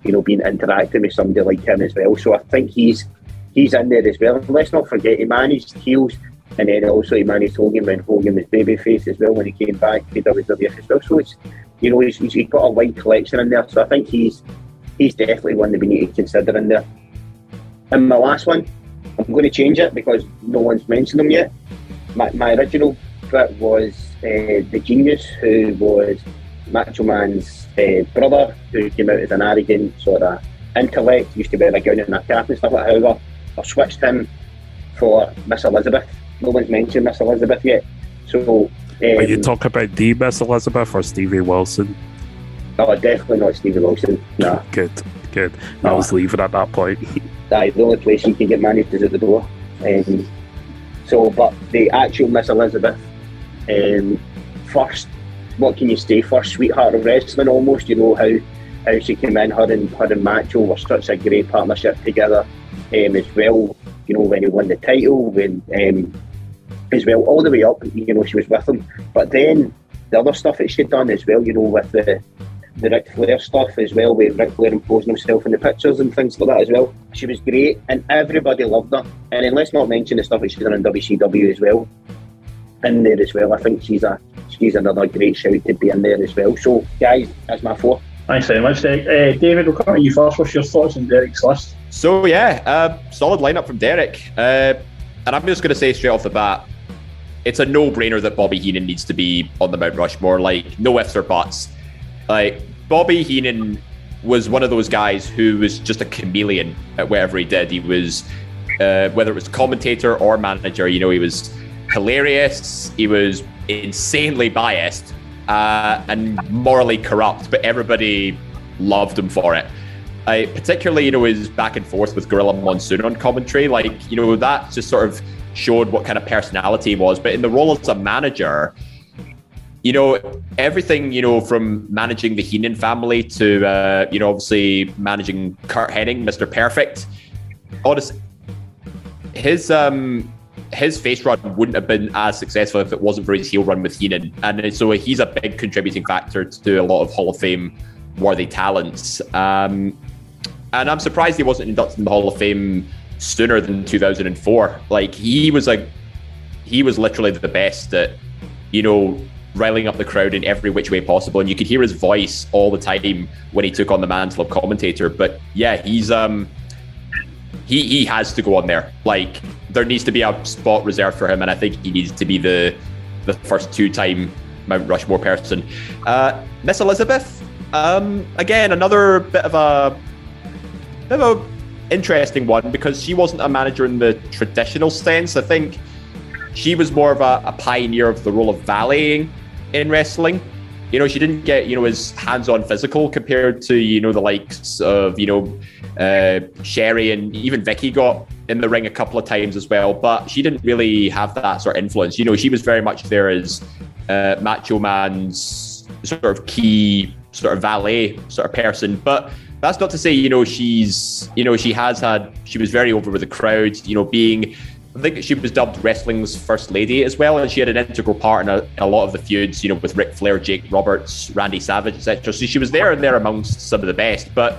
you know, being interacting with somebody like him as well. So I think he's he's in there as well. And let's not forget he managed heels and then also he managed Hogan when Hogan was babyface as well when he came back to WWF as well. So it's you know, he's, he's, got a wide collection in there. So I think he's he's definitely one that we need to consider in there. And my last one, I'm going to change it because no one's mentioned him yet. My, my original bit was uh, the genius who was Macho Man's uh, brother, who came out as an arrogant sort of intellect, used to wear a gown and a cap and stuff like that. However, I've switched him for Miss Elizabeth. No one's mentioned Miss Elizabeth yet. So, um, When you talk about the Miss Elizabeth or Stevie Wilson, no, definitely not Stevie Wilson. Nah. good, good. I was leaving at that point. Aye, the only place you can get managed is at the door. Um, so, but the actual Miss Elizabeth, um, first, what can you say? First sweetheart of wrestling, almost. You know how how she came in. Her and her and Macho were such a great partnership together, um, as well. You know when he won the title, when um, as well all the way up. You know she was with him, but then the other stuff that she'd done as well. You know with the the Ric Flair stuff as well, with Ric Flair imposing himself in the pictures and things like that as well. She was great, and everybody loved her. And then let's not mention the stuff that she's done in WCW as well. In there as well, I think she's a she's another great shout to be in there as well. So, guys, that's my four. Thanks very much, Derek. Uh, David, we'll come to you first. What's your thoughts on Derek's list? So yeah, uh, solid lineup from Derek. Uh, and I'm just going to say straight off the bat, it's a no-brainer that Bobby Heenan needs to be on the Mount Rushmore. Like no ifs or buts. Like Bobby Heenan was one of those guys who was just a chameleon at whatever he did. He was, uh, whether it was commentator or manager, you know, he was hilarious. He was insanely biased uh, and morally corrupt, but everybody loved him for it. Particularly, you know, his back and forth with Gorilla Monsoon on commentary, like, you know, that just sort of showed what kind of personality he was. But in the role as a manager, you know, everything, you know, from managing the Heenan family to, uh, you know, obviously managing Curt Hennig, Mr. Perfect. Honest, his um his face run wouldn't have been as successful if it wasn't for his heel run with Heenan, and so he's a big contributing factor to a lot of Hall of Fame worthy talents. Um, and I'm surprised he wasn't inducted in the Hall of Fame sooner than 2004. Like he was like, he was literally the best at, you know, riling up the crowd in every which way possible, and you could hear his voice all the time when he took on the mantle of commentator. But yeah, he's um, he he has to go on there. Like there needs to be a spot reserved for him, and I think he needs to be the the first two time Mount Rushmore person. Uh, Miss Elizabeth, um, again another bit of a bit of a interesting one because she wasn't a manager in the traditional sense. I think she was more of a, a pioneer of the role of valeting in wrestling. You know, she didn't get you know as hands-on physical compared to you know the likes of you know uh, Sherri and even Vickie got in the ring a couple of times as well, but she didn't really have that sort of influence. You know, she was very much there as uh, Macho Man's sort of key sort of valet sort of person, but that's not to say you know she's you know she has had she was very over with the crowd you know being I think she was dubbed wrestling's first lady as well, and she had an integral part in a, in a, lot of the feuds, you know, with Ric Flair, Jake Roberts, Randy Savage, etc. So she was there and there amongst some of the best. But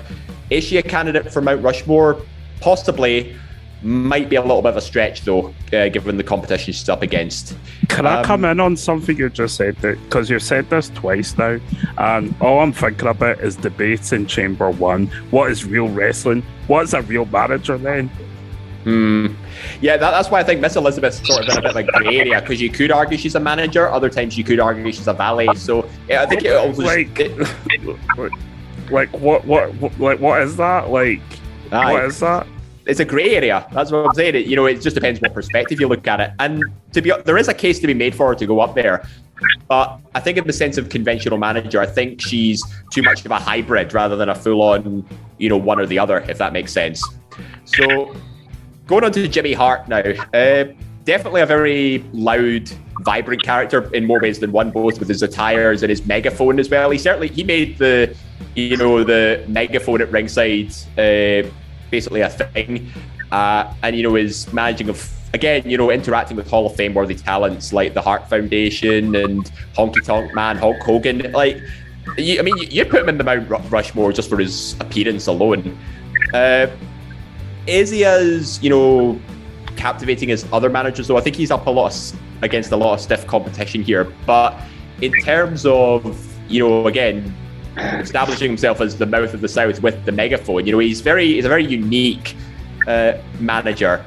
is she a candidate for Mount Rushmore? Possibly. Might be a little bit of a stretch though, uh, given the competition she's up against. Can um, I come in on something you just said? Because you've said this twice now, and all I'm thinking about is debates in Chamber One. What is real wrestling? What's a real manager then? Hmm. Yeah, that, that's why I think Miss Elizabeth's sort of in a bit of a grey area because you could argue she's a manager, other times you could argue she's a valet. So yeah, I think it also like, it, like what, what, what, like what is that? Like, aye. what is that? It's a grey area. That's what I'm saying. It, you know, it just depends what perspective you look at it. And to be, there is a case to be made for her to go up there. But I think, in the sense of conventional manager, I think she's too much of a hybrid rather than a full-on, you know, one or the other. If that makes sense. So Going on to Jimmy Hart now. Uh, definitely a very loud, vibrant character in more ways than one, both with his attires and his megaphone as well. He certainly he made the you know the megaphone at ringside uh, basically a thing, uh, and you know his managing of again you know interacting with Hall of Fame worthy talents like the Hart Foundation and Honky Tonk Man Hulk Hogan. Like, you, I mean, you put him in the Mount Rushmore just for his appearance alone. Uh, is he as you know captivating as other managers? Though I think he's up a lot against a lot of stiff competition here. But in terms of you know, again, establishing himself as the mouth of the south with the megaphone, you know, he's very he's a very unique uh, manager.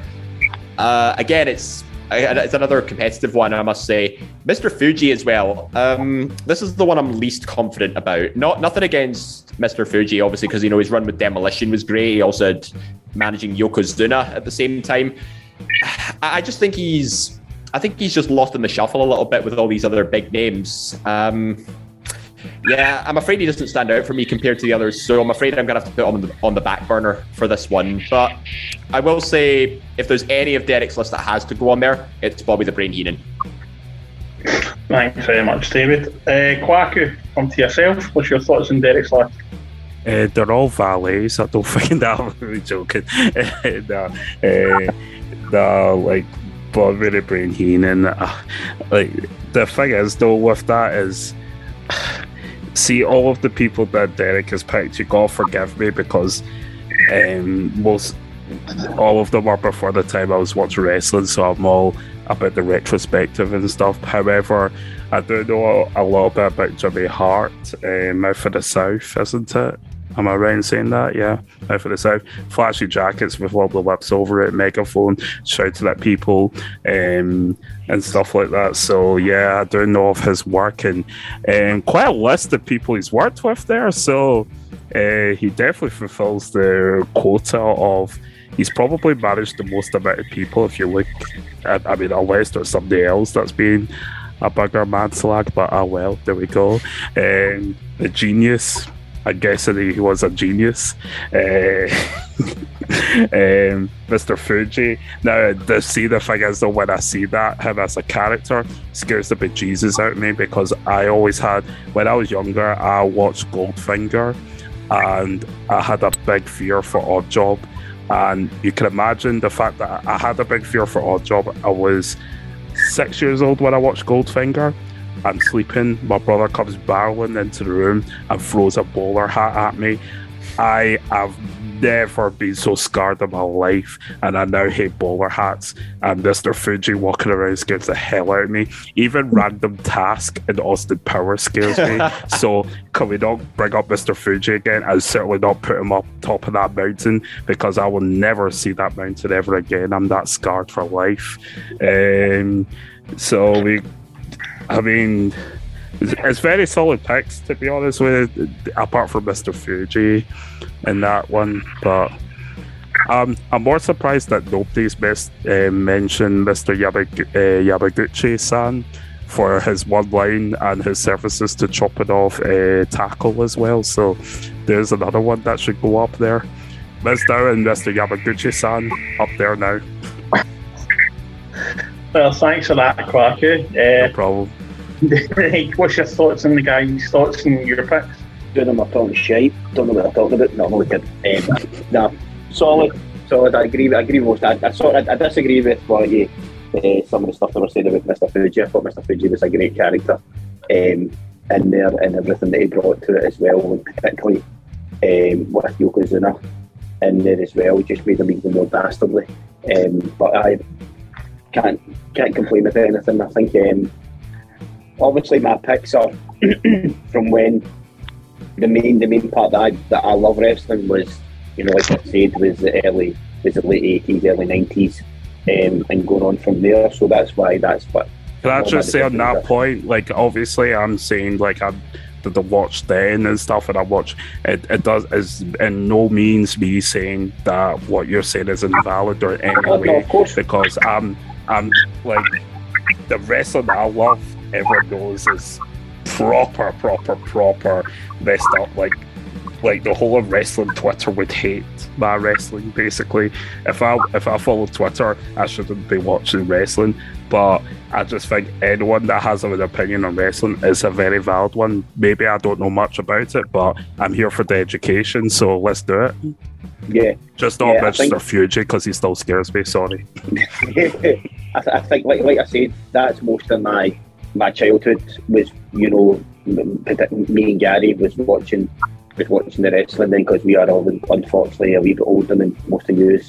Uh, again, it's it's another competitive one, I must say. Mr. Fuji as well. Um, this is the one I'm least confident about. Not nothing against Mr. Fuji, obviously, because you know his run with Demolition was great. He also had managing Yokozuna at the same time. I just think he's, I think he's just lost in the shuffle a little bit with all these other big names. Um, yeah, I'm afraid he doesn't stand out for me compared to the others. So I'm afraid I'm going to have to put him on the, on the back burner for this one. But I will say, if there's any of Derek's list that has to go on there, it's Bobby the Brain Heenan. Thanks very much, David. Uh, Kwaku, come to yourself. What's your thoughts on Derek's list? Uh, they're all valets. I don't think that. I'm really joking. the, uh, the like Bobby the Brain Heenan. Uh, like the thing is though with that is. See all of the people that Derek has picked. You gotta forgive me because um, most all of them are before the time I was watching wrestling, so I'm all about the retrospective and stuff. However, I do know a, little bit about Jimmy Hart, um, Mouth of the South, isn't it? Am I right in saying that? Yeah, Mouth of the South. Flashy jackets with wobbly lips over it, megaphone, shouting at people, um, and stuff like that. So yeah, I don't know of his work and um, quite a list of people he's worked with there. So uh, he definitely fulfills the quota of he's probably managed the most amount of people. If you look at, I mean, unless there's somebody else that's been a bigger man slag, but ah well, there we go. Um, a genius. I guess that he was a genius. Uh, um, Mr. Fuji. Now, the see the thing is though, when I see that him as a character, scares the bejesus out of me because I always had when I was younger, I watched Goldfinger, and I had a big fear for Oddjob and you can imagine the fact that I had a big fear for Oddjob. I was six years old when I watched Goldfinger. I'm sleeping. My brother comes barreling into the room and throws a bowler hat at me. I have never been so scarred in my life, and I now hate bowler hats. And Mr. Fuji walking around scares the hell out of me. Even random task in Austin Power scares me. so can we not bring up Mr. Fuji again and certainly not put him up top of that mountain because I will never see that mountain ever again. I'm that scarred for life. Um, so we, I mean. It's very solid picks, to be honest with apart from Mr. Fuji in that one. But um, I'm more surprised that nobody's best, uh, mentioned Mr. Yabag- uh, san for his one line and his services to chopping off uh, tackle as well. So there's another one that should go up there. Mr. and Mr. Yamaguchi san up there now. Well, thanks for that, Quacky. No Uh, problem. what's your thoughts on the guy's thoughts on your picks? Don't know what I'm talking shite. Don't know what I'm talking about. No, I'm only kidding. Um, no, solid, solid. I agree. I agree with most. I, I, sort of, I disagree with what you, uh, some of the stuff that were said about Mr. Fuji. I thought Mr. Fuji was a great character um, in there and everything that he brought to it as well, and particularly um, with Yokozuna in there as well. Just made him even more dastardly. Um, but I can't can't complain with anything. I think um, obviously my picks are from when the main the main part that I that I love wrestling was you know like I said was the early was the late eighties early nineties um, and going on from there so that's why that's what Can I just say on that are. point, like obviously I'm saying like I did the watch then and stuff, and I watch it. It does is in no means me saying that what you're saying is invalid or any Oh, no, because I'm I'm like the wrestling that I love. Everyone knows is proper, proper, proper messed up. Like like the whole of wrestling Twitter would hate my wrestling. Basically, if I if I follow Twitter, I shouldn't be watching wrestling. But I just think anyone that has an opinion on wrestling is a very valid one. Maybe I don't know much about it, but I'm here for the education, so let's do it. yeah Just not Yeah, Mr. Fuji because he still scares me. Sorry. I, th- I think, like like I said, that's most of my my childhood was, you know, me and Gary was watching was watching the wrestling then because we are all unfortunately a wee bit older than most of you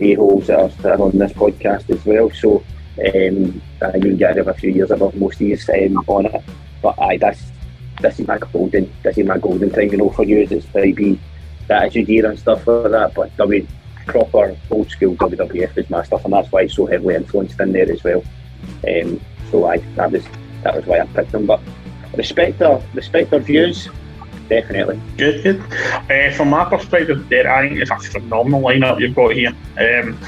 a holes that are, that are on this podcast as well. So um, uh, and Gary have a few years above most of you um, on it, but I that's this is my golden this is my golden time. You know, for you it's maybe that attitude and stuff like that, but W proper old school WWF is my stuff, and that's why it's so heavily influenced in there as well. Um, so I that was that was why I picked them. But respect their respect their views, definitely. Good, good. Uh, from my perspective, there, I think it's a phenomenal lineup you've got here. Um,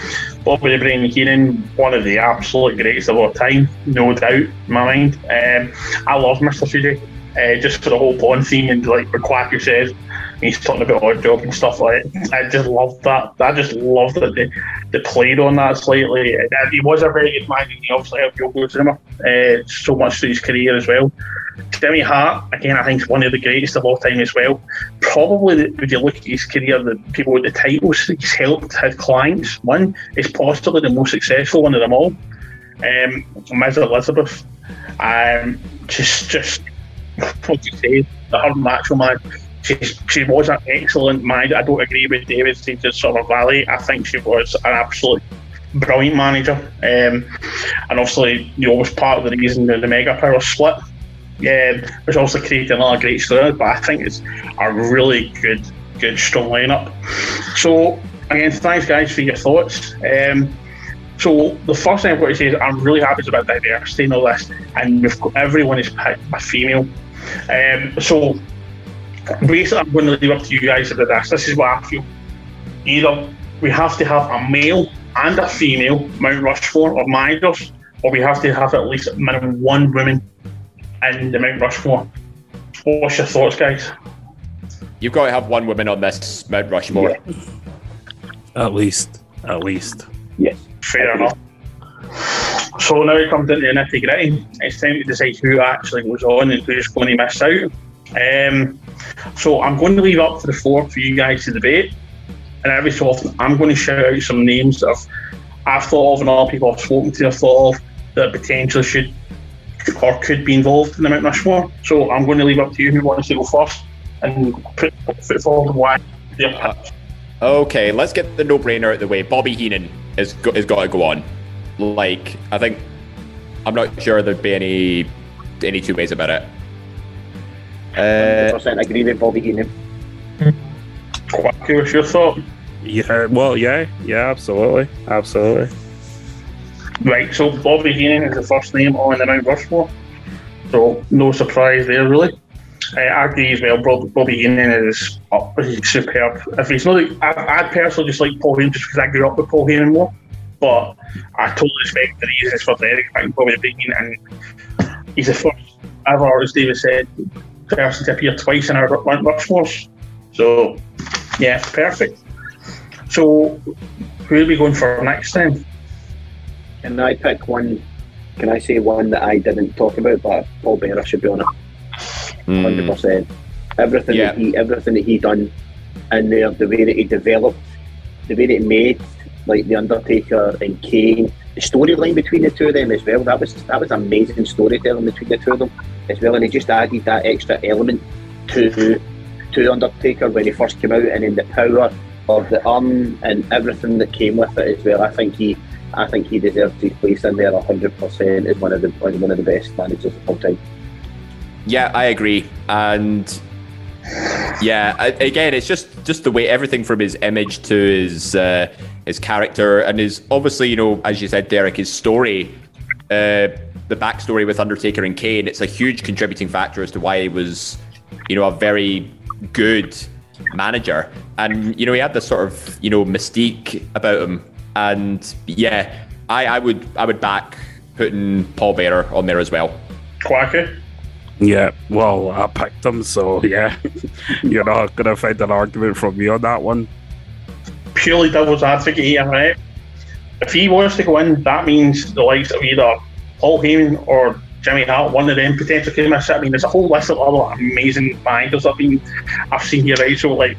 Bobby the Brain Heenan, one of the absolute greatest of all time, no doubt in my mind. Um, I love Mr. Fuji, uh, just for the whole Bond theme and like what Quacky says. He's talking about odd job and stuff like that. I just love that. I just love that they, they played on that slightly. And he was a very good man. and He obviously helped Yokozuna uh, so much through his career as well. Jimmy Hart, again, I think is one of the greatest of all time as well. Probably, if you look at his career, the people with the titles he's helped his clients. One is possibly the most successful one of them all. Um, Ms. Elizabeth, um, just, just what you say, the her macho man. She's, she was an excellent manager. I don't agree with David saying sort of valley. I think she was an absolute brilliant manager. Um, and obviously, you know, was part of the reason the, the Mega Power split um, which also created another great story. But I think it's a really good, good, strong lineup. So again, thanks guys for your thoughts. Um, so the first thing I've got to say is I'm really happy about diversity in all this, and we've got, everyone is picked a female. Um, so basically, I'm going to leave up to you guys about this. This is what I feel. Either we have to have a male and a female Mount Rushmore of managers, or we have to have at least minimum one woman in the Mount Rushmore. What's your thoughts, guys? You've got to have one woman on this Mount Rushmore. Yeah. At least, at least. Yes. Fair enough. So now it comes into the nitty gritty. It's time to decide who actually goes on and who's going to miss out. Um, so I'm going to leave up to the floor for you guys to debate. And every so often, I'm going to shout out some names that I've, I've thought of and other people I've spoken to have thought of that potentially should or could be involved in the Mount Rushmore. So I'm going to leave up to you who wants to go first and put put forward why Yep. Okay, let's get the no-brainer out of the way. Bobby Heenan is go- has got to go on. Like, I think I'm not sure there'd be any any two ways about it. Uh, percent agree with Bobby Heenan. Quacky, what's your thought? Yeah, well, yeah, yeah, absolutely, absolutely. Right, so Bobby Heenan is the first name on the Mount Rushmore. So no surprise there, really. Uh, I agree as well. Bob, Bobby Heenan is oh, he's superb. If he's not, I, I personally just like Paul Heyman just because I grew up with Paul Heyman more. But I totally respect the reasons for Derek picking Bobby Heenan, and he's the first ever, as David said, person to appear twice in our Mount Rushmores. So, yeah, perfect. So, who are we going for next then? Can I pick one? Can I say one that I didn't talk about, but Paul Bearer should be on it. Hundred mm, percent. Everything Yeah. that he, everything that he done in there, the way that he developed, the way that he made, like the Undertaker and Kane, the storyline between the two of them as well. That was that was amazing storytelling between the two of them as well, and he just added that extra element to to Undertaker when he first came out, and in the power of the arm and everything that came with it as well. I think he. I think he deserves his place in there hundred percent as one of the one of the best managers of all time. yeah, I agree. And yeah, again, it's just just the way everything from his image to his uh, his character and his obviously, you know, as you said, Derek, his story, uh, the backstory with Undertaker and Kane. It's a huge contributing factor as to why he was, you know, a very good manager. And you know, he had this sort of you know mystique about him. And yeah, I, I would I would back putting Paul Bearer on there as well. Quacky? Yeah, well, I picked him, so yeah, you're not gonna find an argument from me on that one. purely devil's advocate here, right? If he wants to go in, that means the likes of either Paul Heyman or Jimmy Hart, one of them potentially could miss it. I mean, there's a whole list of other amazing managers I've been I've seen here, right? So like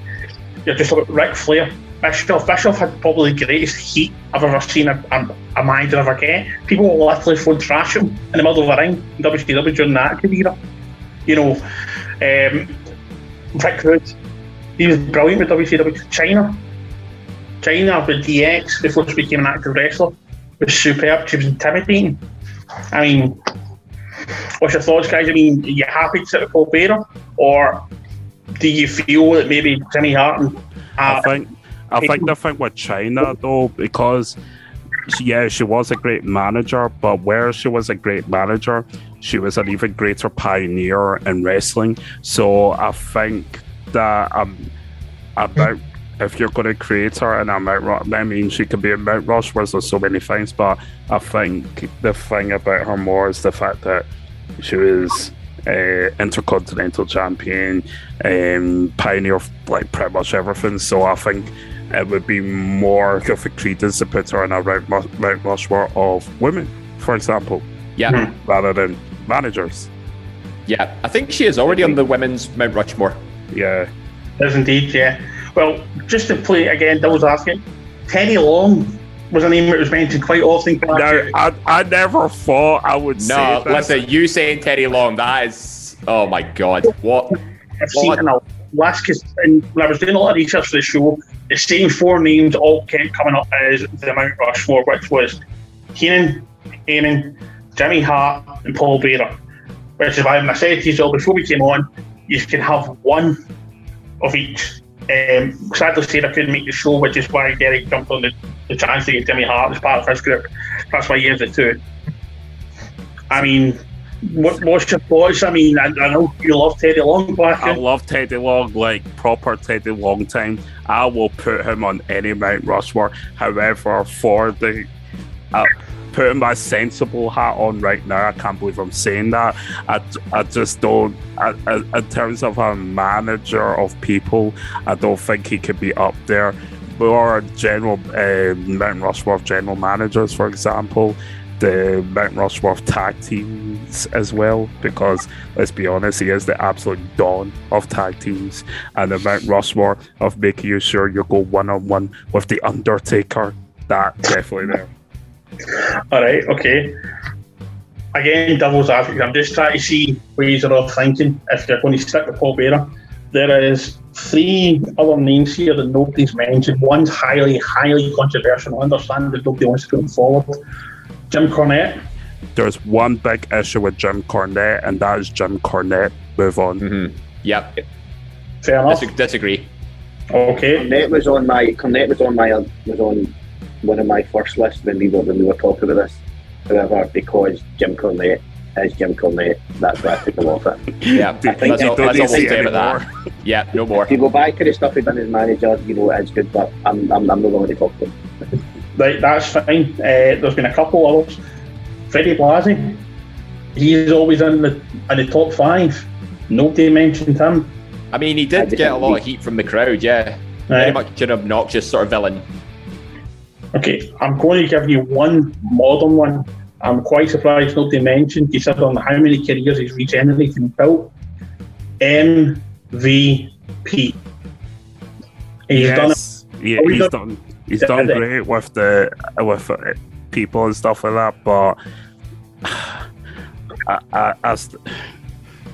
you're just looking at Ric Flair. Bischoff, Bischoff had probably the greatest heat I've ever seen a, a, a manager ever get. People literally phone trash him in the middle of a ring in WCW during that career. You know, um, Rick Rude, he was brilliant with WCW. Chyna, Chyna with DX before she became an active wrestler was superb. She was intimidating. I mean, what's your thoughts, guys? I mean, are you happy to sit with Paul Bearer, or do you feel that maybe Jimmy Hart and I uh, think I think the thing with Chyna though, because yeah, she was a great manager, but where she was a great manager, she was an even greater pioneer in wrestling. So I think that um, about if you're going to create her and a Mount Rush, I mean, she could be a Mount Rushmore. There's so many things, but I think the thing about her more is the fact that she was uh, intercontinental champion, um, pioneer of like pretty much everything. So I think it would be more of a credence to put her in a Mount Mount Rushmore of women, for example, Yeah. Hmm. rather than managers. Yeah, I think she is already on the women's Mount Rushmore. Yeah, Does indeed, yeah. Well, just to play again, devil's asking, Teddy Long was a name that was mentioned quite often. no, I, I never thought I would say that. No, listen, you saying Teddy Long, that is. Oh my god. What? I've seen it last because when I was doing a lot of research for the show, the same four names all kept coming up as the Mount Rushmore, which was Heenan, Heyman, Jimmy Hart, and Paul Bearer. Which is why I said to you before we came on, you can have one of each. Um, sadly, said I couldn't make the show, which is why Derek jumped on the, the chance to get Jimmy Hart as part of his group. That's why he has the two. I mean, what, what's your thoughts? I mean, I, I know you love Teddy Long, Black. I love Teddy Long, like proper Teddy Long time. I will put him on any Mount Rushmore. However, for the uh, putting my sensible hat on right now, I can't believe I'm saying that. I, I just don't. I, I, in terms of a manager of people, I don't think he could be up there. Or general uh, Mount Rushmore general managers, for example the Mount Rushmore tag tag as well, because let's be honest, he is the absolute dawn of tag teams, and the Mount Rushmore of making you sure you go one on one with the Undertaker. That definitely there. All right, okay. Again, devil's advocate. I'm just trying to see ways of thinking. If you're going to stick with Paul Bearer, there is three other names here that nobody's mentioned. One's highly, highly controversial. I understand that nobody wants to put him forward. Jim Cornette. There's one big issue with Jim Cornette, and that is Jim Cornette. Move on. Mm-hmm. Yep. Fair enough. Dis- disagree. Okay. Cornette was on my Cornette was on my was on one of my first lists when we were when we were talking about this. However, because Jim Cornette is Jim Cornette, that's why I took him off it. Yeah. I think Let's you all, don't all to see stay with anymore. that. Yeah, no more. If you go back to the stuff he done as manager, you know it's good, but I'm I'm, I'm not willing to talk to him. Right, that's fine. Uh, there's been a couple others. Freddie Blassie. He's always in the in the top five. Nobody mentioned him. I mean, he did get a lot of heat from the crowd, yeah. Very Right. much an obnoxious sort of villain. Okay, I'm going to give you one modern one. I'm quite surprised nobody mentioned, considering how many careers he's regenerated and built. MVP. He's done it. Yeah, he he's done- done. He's done great with the with uh, people and stuff like that, but I, I, I,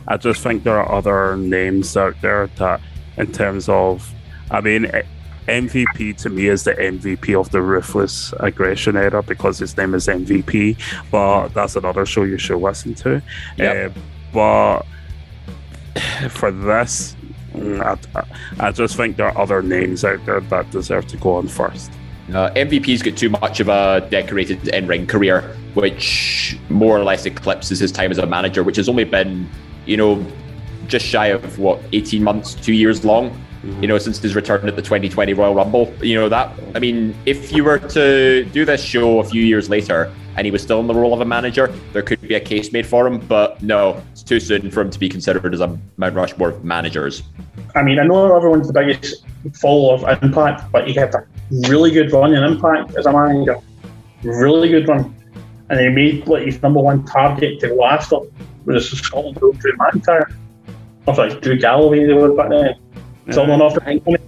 I just think there are other names out there that, in terms of, I mean, eh, MVP to me is the MVP of the ruthless aggression era because his name is MVP, but that's another show you should listen to. Yep. Uh, but for this, mm, I, I- I just think there are other names out there that deserve to go on first. Uh, MVP's got too much of a decorated in-ring career, which more or less eclipses his time as a manager, which has only been, you know, just shy of what 18 months, two years long. You know, since his return at the 2020 Royal Rumble. You know that. I mean, if you were to do this show a few years later and he was still in the role of a manager, there could be a case made for him. But no, it's too soon for him to be considered as a Mount Rushmore of managers. I mean, I know everyone's the biggest follower of Impact, but he had a really good run in Impact as a manager. Really good run. And he made like his number one target to go after was Scotland Road Drew McIntyre. Or sorry, Drew Galloway they were back then. Someone off the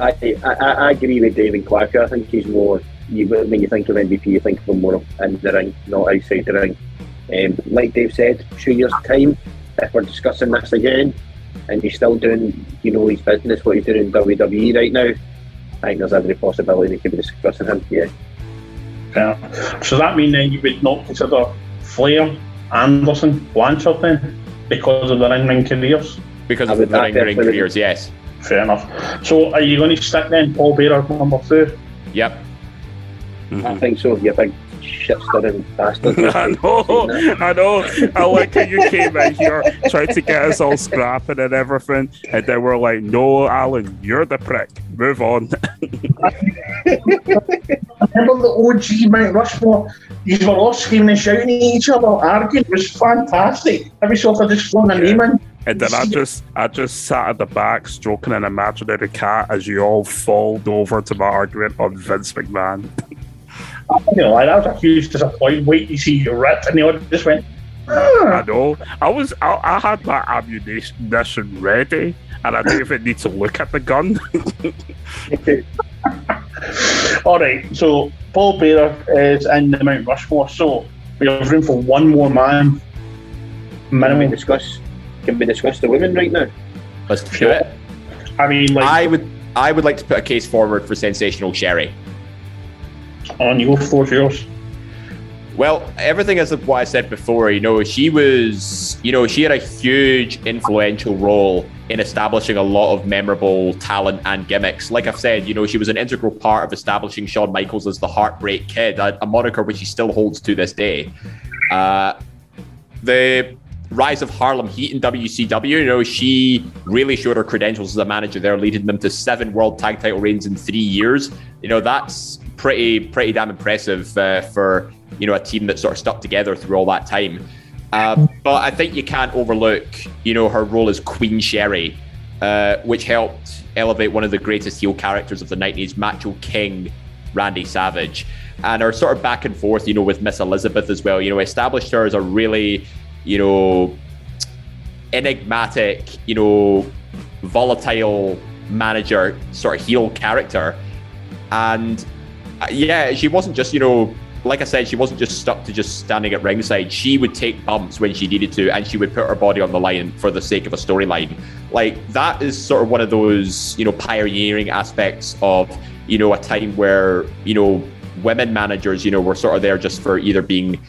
I, I, I agree with David Quacker. I think he's more. You, when you think of MVP, you think of him more in the ring, not outside the ring. Um, like Dave said, two years' time, if we're discussing this again, and he's still doing, you know, his business, what he's doing in WWE right now, I think there's every possibility we could be discussing him. Yeah, Yeah. So that mean then you would not consider Flair, Anderson, Blanchard then because of their in-ring careers? Because of their back in-ring that for careers, yes. Fair enough. So are you going to stick then Paul Bearer number two? Yep. I think so. You big shit stirring bastard. I know, I know. I like how you came in here, tried to get us all scrapping and everything, and then we're like, "No, Allan, you're the prick. Move on." Remember the OG Mount Rushmore? These were all screaming and shouting at each other, arguing. It was fantastic. Every sort of just throwing a name in. And then I just, I just sat at the back, stroking an imaginary cat as you all fold over to my argument on Vince McMahon. You know, like, that was a huge disappointment. Wait to see your ripped, and the all just went, ah. I know. I was, I, I had my ammunition ready, and I didn't even need to look at the gun. All right, so Paul Bearer is in the Mount Rushmore, so we have room for one more man. Can we Minimum. discuss? Can we discuss the women right now? Let's do it. I mean, like, I would I would like to put a case forward for sensational Sherri. On your floor, yours. Well, everything is what I said before. You know, she was, you know, she had a huge influential role in establishing a lot of memorable talent and gimmicks. Like I've said, you know, she was an integral part of establishing Shawn Michaels as the Heartbreak Kid, a, a moniker which he still holds to this day. Uh, the rise of Harlem Heat in WCW, you know, she really showed her credentials as a manager there, leading them to seven world tag title reigns in three years. You know, that's pretty, pretty damn impressive uh, for, you know, a team that sort of stuck together through all that time. Uh, but I think you can't overlook, you know, her role as Queen Sherri, uh, which helped elevate one of the greatest heel characters of the 90s, Macho King Randy Savage. And her sort of back and forth, you know, with Miss Elizabeth as well, you know, established her as a really, you know, enigmatic, you know, volatile manager, sort of heel character. And yeah, she wasn't just, you know, like I said, she wasn't just stuck to just standing at ringside. She would take bumps when she needed to, and she would put her body on the line for the sake of a storyline. like that is sort of one of those you know pioneering aspects of you know a time where you know women managers you know were sort of there just for either being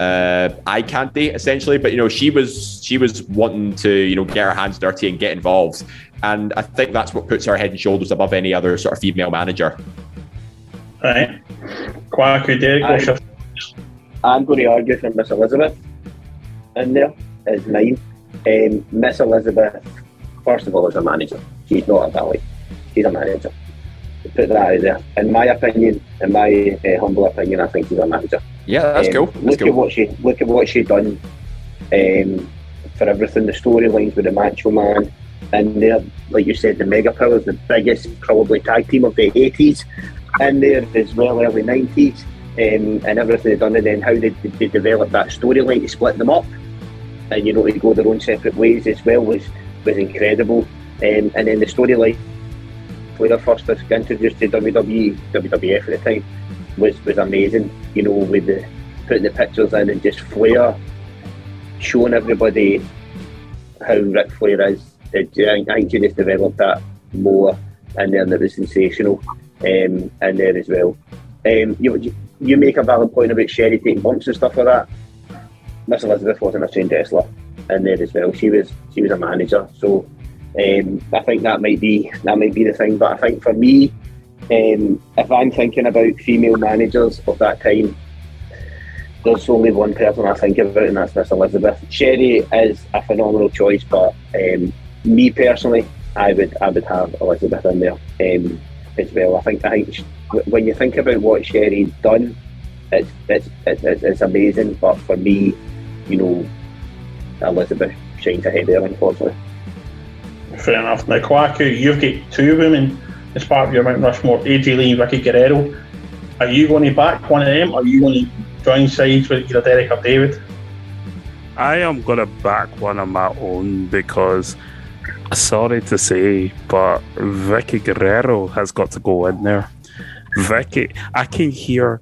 uh, eye candy essentially. But you know, she was she was wanting to you know get her hands dirty and get involved, and I think that's what puts her head and shoulders above any other sort of female manager. Right, Kwaku, Derek, what's your I'm going to argue for Miss Elizabeth in there is mine. Um, Miss Elizabeth, first of all, is a manager. She's not a Billy. She's a manager. Put that out there. In my opinion, in my uh, humble opinion, I think she's a manager. Yeah, that's Um, cool. That's look cool. at what she look at what she done um, for everything. The storylines with the Macho Man and there, like you said, the Mega Powers, the biggest probably tag team of the eighties, and there as well, early nineties, um, and everything they've done, and then how they, they developed that storyline to split them up, and you know to go their own separate ways as well was was incredible. Um, and then the storyline when I first was introduced to WWE, WWF at the time, was was amazing. You know, with the putting the pictures in and just Flair showing everybody how Ric Flair is. I think- think just developed that more, and then it was sensational. Um, and there as well. Um, you you make a valid point about Sherri taking bumps and stuff like that. Miss Elizabeth wasn't a trained wrestler, and there as well. She was she was a manager, so um, I think that might be that might be the thing. But I think for me, um, if I'm thinking about female managers of that time, there's only one person I think about, and that's Miss Elizabeth. Sherri is a phenomenal choice, but um, me personally, I would I would have Elizabeth in there um, as well. I think I think when you think about what Sherri's done, it's it's, it's it's it's amazing. But for me, you know, Elizabeth shines ahead there, unfortunately. Fair enough. Now, Kwaku, you've got two women as part of your Mount Rushmore, AJ Lee and Vickie Guerrero. Are you going to back one of them, or are you going to join sides with either Derek or David? I am gonna back one of my own because sorry to say, but Vickie Guerrero has got to go in there. Vickie, I can hear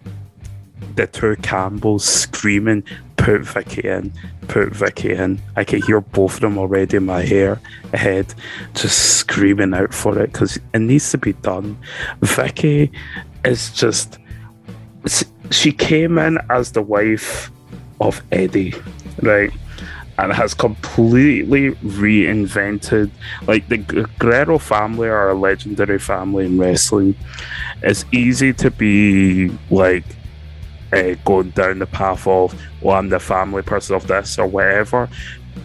the two Campbells screaming, "Put Vickie in, put Vickie in." I can hear both of them already in my hair head, just screaming out for it because it needs to be done. Vickie is just. She came in as the wife of Eddie, right? And has completely reinvented. Like the Guerrero family are a legendary family in wrestling. It's easy to be like uh, going down the path of, well, I'm the family person of this or whatever.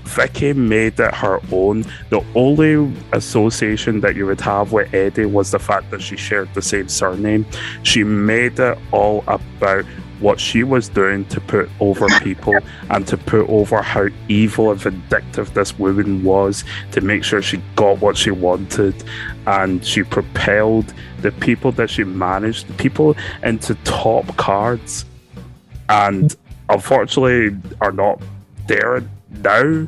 Vickie made it her own. The only association that you would have with Eddie was the fact that she shared the same surname. She made it all about what she was doing to put over people and to put over how evil and vindictive this woman was to make sure she got what she wanted. And she propelled the people that she managed the people into top cards. And unfortunately are not there now.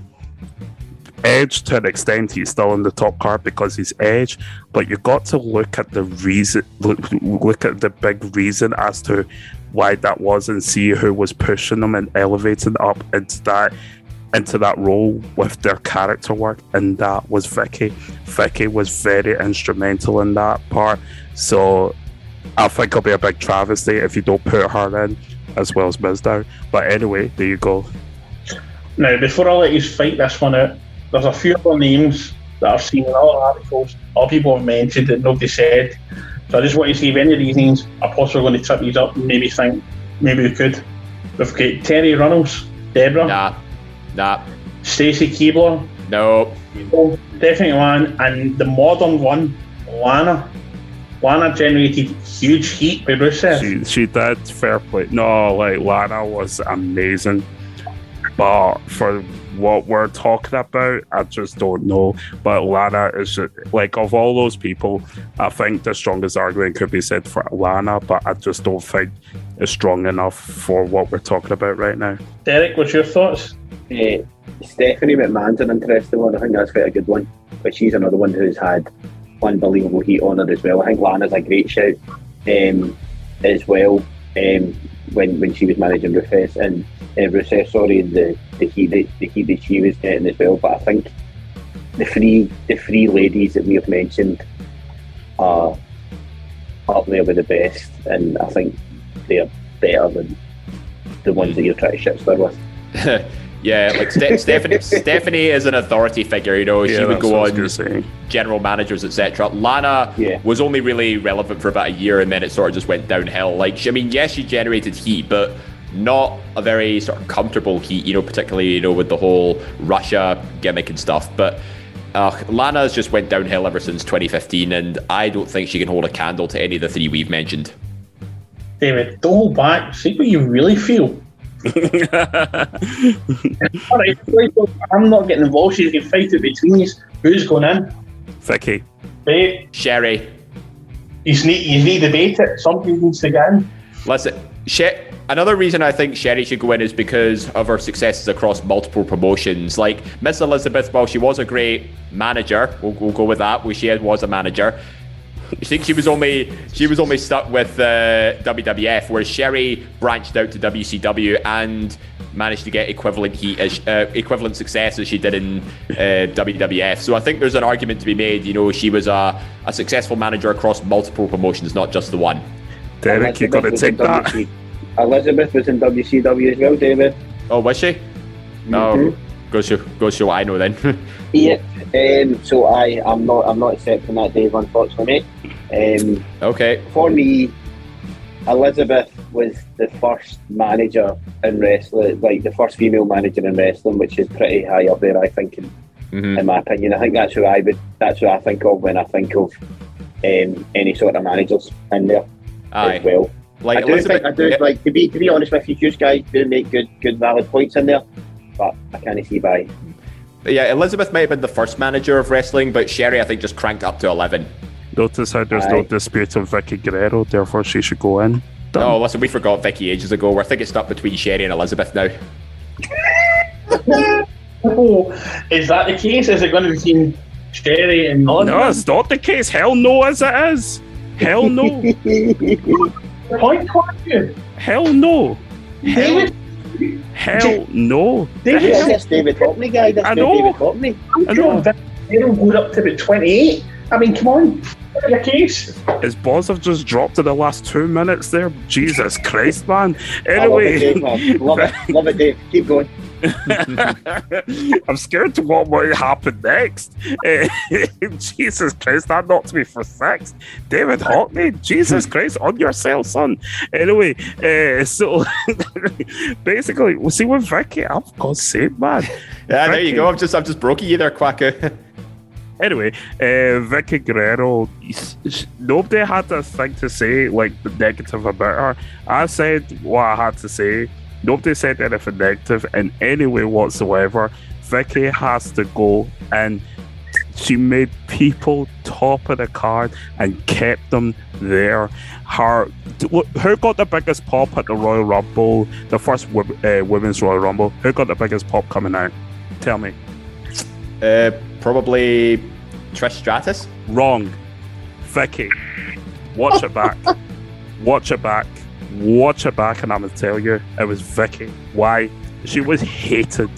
Edge to an extent he's still in the top card because he's Edge, but you got to look at the reason look, look at the big reason as to why that was and see who was pushing them and elevating up into that into that role with their character work and that was Vickie. Vickie was very instrumental in that part. So I think it'll be a big travesty if you don't put her in as well as Mizdow. But anyway, there you go. Now, before I let you fight this one out, there's a few other names that I've seen in other articles, other people have mentioned that nobody said. So I just want to see if any of these names are possibly going to trip these up and maybe think maybe we could. We've got Terri Runnels, Deborah, Nah, nah, Stacy Keibler, no. definitely Lan, and the modern one, Lana. Lana generated huge heat with Rusev. She she did fair play. No, like Lana was amazing, but for what we're talking about, I just don't know. But Lana is just, like of all those people, I think the strongest argument could be said for Lana, but I just don't think it's strong enough for what we're talking about right now. Derek, what's your thoughts? Uh, Stephanie McMahon's an interesting one. I think that's quite a good one. But she's another one who's had unbelievable heat on her as well. I think Lana's a great shout um, as well. Um, when when she was managing Rusev and uh, Rusev, sorry, the the heat that, the heat that she was getting as well. But I think the three the three ladies that we have mentioned are up there with the best, and I think they're better than the ones that you're trying to shit stir with. yeah, like Ste- Stephanie. Stephanie is an authority figure. You know, she would go on was gonna say. general managers, etc. Lana Yeah. was only really relevant for about a year, and then it sort of just went downhill. Like, she, I mean, yes, she generated heat, but not a very sort of comfortable heat. You know, particularly you know with the whole Russia gimmick and stuff. But uh, Lana's just went downhill ever since 2015, and I don't think she can hold a candle to any of the three we've mentioned. David, don't hold back. See what you really feel. All right, I'm not getting involved. She's going to fight it between us. Who's going in? Vickie. Right? Sherri, You need, you need to debate it. Somebody needs to get in. Listen, she- another reason I think Sherri should go in is because of her successes across multiple promotions. Like Miss Elizabeth, while she was a great manager, we'll, we'll go with that. Well, she was a manager. I think she was only she was only stuck with uh, WWF, whereas Sherri branched out to WCW and managed to get equivalent heat as uh, equivalent success as she did in uh, WWF. So I think there's an argument to be made. You know, she was a, a successful manager across multiple promotions, not just the one. Derek, you got to take that. Elizabeth was in WCW as well, David. Oh, was she? No. Mhm. Go show, go show what I know then. Yeah. Um, so I, I'm not, I'm not accepting that, Dave. Unfortunately, um, okay. for me, Elizabeth was the first manager in wrestling, like the first female manager in wrestling, which is pretty high up there, I think, in, Mhm. in my opinion. I think that's who I would, that's who I think of when I think of um, any sort of managers in there Aye. as well. Like I do Elizabeth. think, I do yeah, like to be, to be honest with you, you guys do make good, good valid points in there, but I can't see by. yeah, Elizabeth may have been the first manager of wrestling, but Sherri, I think, just cranked up to 11. Notice how there's no dispute of Vickie Guerrero, therefore she should go in. Done. Oh, listen, we forgot Vickie ages ago. I think it's stuck between Sherri and Elizabeth now. Oh, is that the case? Is it going to be between Sherri and No, Elizabeth? it's not the case. Hell no, as it is. Hell no. Point question. Hell no. Hell, David, hell no. David, hell? David Hockney guy. This I know. David Hockney. I know. They'll go up to about 28. I mean, come on. Your case. His balls have just dropped in the last two minutes there. Jesus Christ, man. I love it, Dave, Anyway, man. Love it, love it, Dave. Keep going. I'm scared to what might happen next. Eh, Jesus Christ, that knocked me for six. David Hockney, Jesus Christ, on yourself, son. Anyway, uh, so basically, we see with Vickie, for God's sake, man. Yeah, there you go. I've just, I've just broke you there, Quacko. Anyway, uh, Vickie Guerrero, nobody had a thing to say, like, the negative about her. I said what I had to say. Nobody said anything negative in any way whatsoever. Vickie has to go, and she made people top of the card and kept them there. Her, who got the biggest pop at the Royal Rumble, the first uh, women's Royal Rumble? Who got the biggest pop coming out? Tell me. uh, probably Trish Stratus. Wrong. Vickie. Watch it back. Watch it back. Watch it back, and I'm gonna tell you, it was Vickie. Why? She was hated.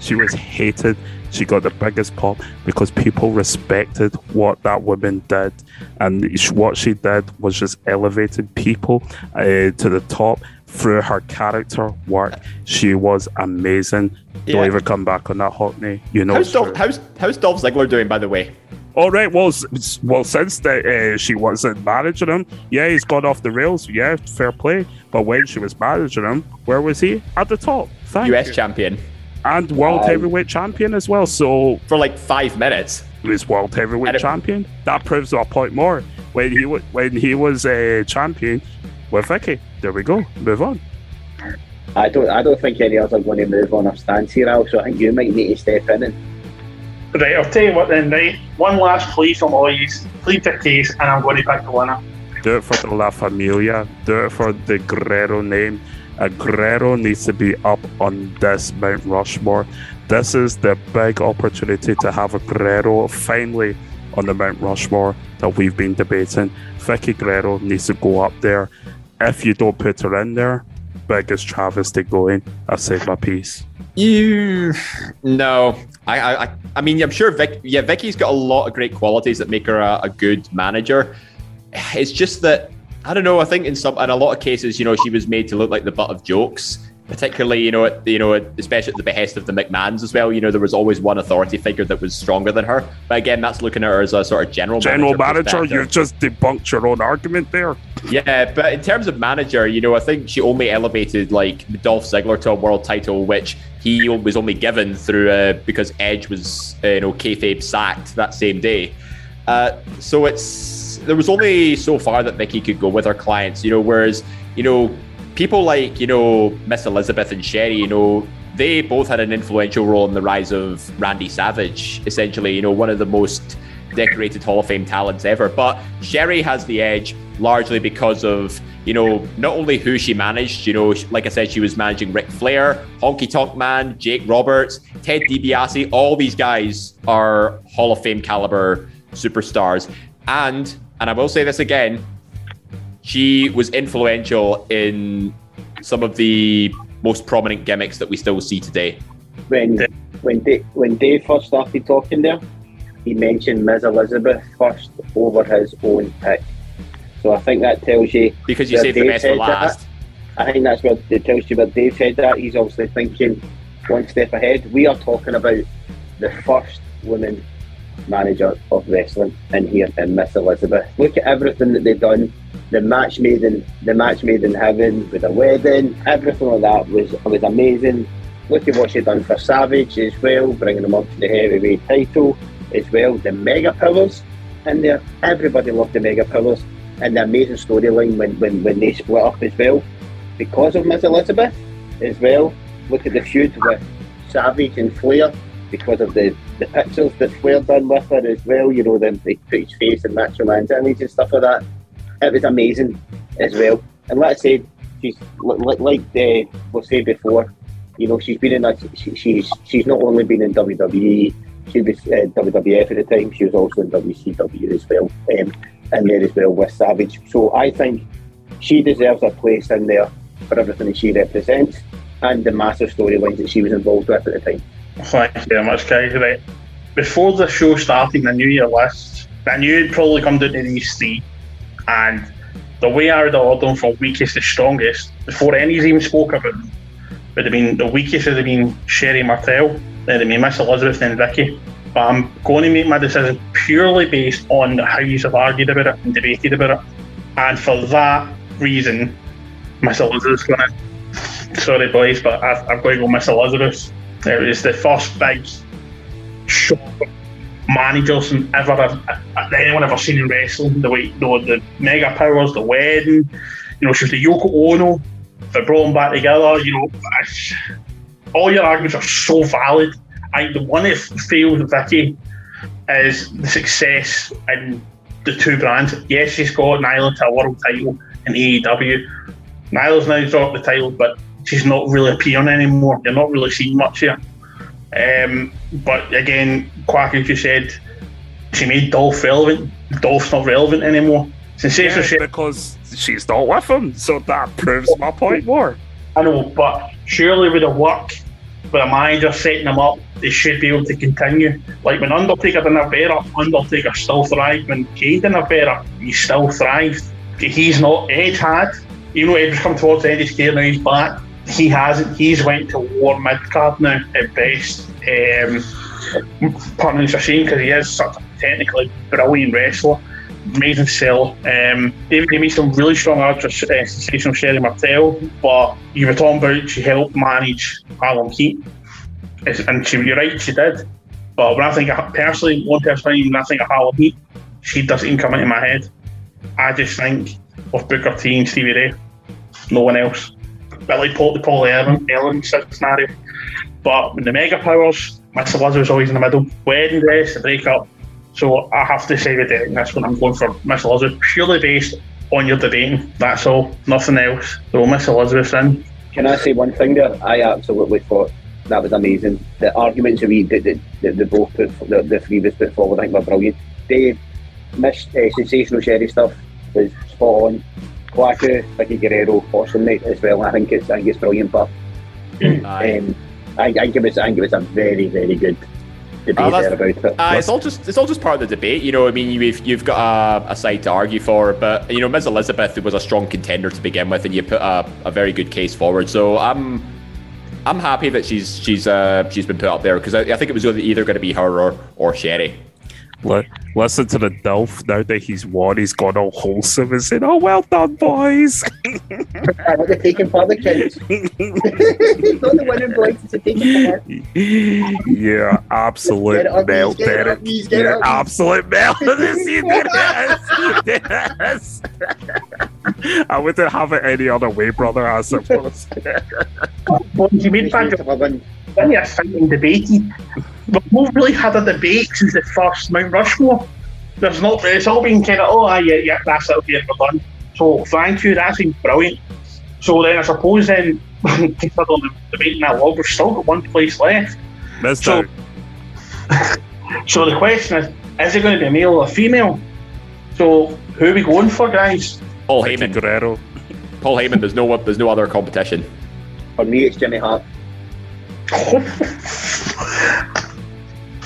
She was hated. She got the biggest pop because people respected what that woman did, and what she did was just elevated people uh, to the top through her character work. She was amazing. Don't ever come back on that, Hockney. You know. How's it's true. Dolph, how's, how's Dolph Ziggler doing, by the way? All right. Well, s- s- well, since the, uh, she wasn't managing him, yeah, he's gone off the rails. Yeah, fair play. But when she was managing him, where was he? At the top. Thank US you. champion and world Aye. heavyweight champion as well. So for like five minutes. he was world heavyweight it- champion. That proves a point more. When he wa- when he was a champion with Vickie. There we go. Move on. I don't, I don't think any others are going to move on our stance here, Al. So I think you might need to step in. And Right, I'll tell you what then, right? One last plea from all you. Plead the case, and I'm going to pick the winner. Do it for the La Familia. Do it for the Guerrero name. A Guerrero needs to be up on this Mount Rushmore. This is the big opportunity to have a Guerrero finally on the Mount Rushmore that we've been debating. Vickie Guerrero needs to go up there. If you don't put her in there, biggest travesty going. I've said my piece. You no, I, I, I mean, I'm sure Vic. Yeah, Vickie's got a lot of great qualities that make her a, a good manager. It's just that I don't know. I think in some, in a lot of cases, you know, she was made to look like the butt of jokes. Particularly, you know, at, you know, especially at the behest of the McMahons as well. You know, there was always one authority figure that was stronger than her. But again, that's looking at her as a sort of general General manager. manager, you just debunked your own argument there. Yeah, but in terms of manager, you know, I think she only elevated like Dolph Ziggler to a world title, which he was only given through uh, because Edge was, uh, you know, kayfabe sacked that same day. Uh, so it's there was only so far that Vickie could go with her clients, you know. Whereas, you know, people like you know Miss Elizabeth and Sherri, you know, they both had an influential role in the rise of Randy Savage. Essentially, you know, one of the most decorated Hall of Fame talents ever. But Sherri has the edge largely because of you know not only who she managed. You know, like I said, she was managing Ric Flair, Honky Tonk Man, Jake Roberts, Ted DiBiase. All these guys are Hall of Fame caliber superstars, and and I will say this again, she was influential in some of the most prominent gimmicks that we still see today. When when Dave, when Dave first started talking there, he mentioned Ms. Elizabeth first over his own pick. So I think that tells you Because you saved the best for said that. last. I think that's what it tells you where Dave said that. He's obviously thinking one step ahead. We are talking about the first woman manager of wrestling in here in Miss Elizabeth. Look at everything that they've done. The match made in the match made in heaven with a wedding, everything like that was was amazing. Look at what she done for Savage as well, bringing him up to the heavyweight title as well. The mega powers in there, everybody loved the mega powers and the amazing storyline when, when, when they split up as well because of Miss Elizabeth as well. Look at the feud with Savage and Flair because of the, the pictures that were done with her as well. You know, then they put his face in Macho Man's image and stuff like that. It was amazing as well. And like I said, she's li- li- like uh, we said before. You know, she's been in that. She, she's she's not only been in WWE. She was uh, WWF at the time. She was also in WCW as well, um, and there as well with Savage. So I think she deserves a place in there for everything that she represents and the massive storylines that she was involved with at the time. Thank you very much, guys. Right. Before the show started, I knew your list. I knew it'd probably come down to these three. And the way I would ordered them from weakest to strongest, before any's even spoke about them, would have been the weakest would have been Sherri Martel, then it'd been Miss Elizabeth and Vickie. But I'm going to make my decision purely based on how you have argued about it and debated about it. And for that reason, Miss Elizabeth's going to. Sorry, boys, but I've, I've got to go Miss Elizabeth. It was the first big shock managers and ever I've, uh, anyone ever seen in wrestling. The way you know, the mega powers, the wedding, you know, she was the Yoko Ono that brought them back together. You know, all your arguments are so valid. I think the one that failed Vickie is the success in the two brands. Yes, she's got Nyla to a world title in AEW. Nyla's now dropped the title, but she's not really appearing anymore. You're not really seeing much here. Um, but again, Quack, as you said, she made Dolph relevant. Dolph's not relevant anymore. Sensational Yeah, because she's not with him, so that proves my point more. I know, but surely with a work, with a manager setting them up, they should be able to continue. Like when Undertaker didn't have Bearer, Undertaker still thrived. When Kane didn't have Bearer, he still thrived. He's not Edge had. You know, Edge was coming towards the end of his career, now he's back. He hasn't. He's went to war mid card now at best. Um, partly a shame because he is such a technically brilliant wrestler. Amazing sell. Um, David gave me some really strong arguments for uh, sensational Sherri Martel, but you were talking about she helped manage Harlem Heat, and she, you're right, she did. But when I think of, personally, one person when I think of Harlem Heat, she doesn't even come into my head. I just think of Booker T and Stevie Ray, no one else. Like Paul, the Paul Ellen, Ellen scenario. But with the mega powers, Miss Elizabeth's always in the middle. Wedding dress, the breakup. So I have to say with it, that's when I'm going for Miss Elizabeth, purely based on your debating. That's all, nothing else. So Miss Elizabeth's in. Can I say one thing there? I absolutely thought that was amazing. The arguments that we that, that, that both put, the, the three of us put forward, I think were brilliant. Dave, Miss uh, Sensational Sherri stuff was spot on. Kwaku, Vickie Guerrero, awesome night as well. I think it's I think it's brilliant. But um, I, I think it was. I think it was a very, very good debate Oh, there about it. Uh, it's all just it's all just part of the debate, you know. I mean, you've you've got a, a side to argue for, but you know, Ms. Elizabeth was a strong contender to begin with, and you put a, a very good case forward. So I'm I'm happy that she's she's uh, she's been put up there because I, I think it was either going to be her or or Sherri. Li- listen to the Delph now that he's won, he's gone all wholesome and said, Oh, well done, boys. I want to take him for the kids. The winning boys to take him for. yeah, absolute Get it up, melt, Reese, get it Derek. up, Reese, get it Yeah, absolute melt. You did this. Yes. I wouldn't have it any other way, brother, I suppose. Well, you made back Eleven. you're fighting debated. But we've really had a debate since the first Mount Rushmore. There's not it's all been kind of oh ah, yeah yeah that's it yeah we're done. So thank you, that's been brilliant. So then I suppose then considering the debating that long, we've still got one place left. Missed So- So the question is, is it going to be a male or a female? So who are we going for, guys? Paul Vickie Heyman. Guerrero. Paul Heyman. There's no there's no other competition. For me, it's Jimmy Hart.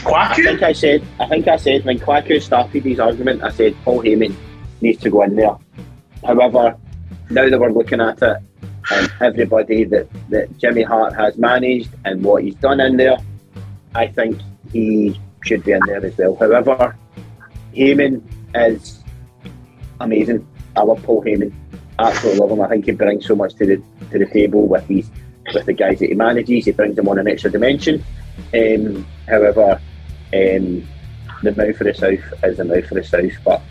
I think I said. I think I said when Kwaku started his argument, I said Paul Heyman needs to go in there. However, now that we're looking at it, and everybody that, that Jimmy Hart has managed and what he's done in there, I think he should be in there as well. However, Heyman is amazing. I love Paul Heyman. Absolutely love him. I think he brings so much to the to the table with these with the guys that he manages. He brings them on an extra dimension. Um, however, um, the mouth for the south is the mouth for the south, but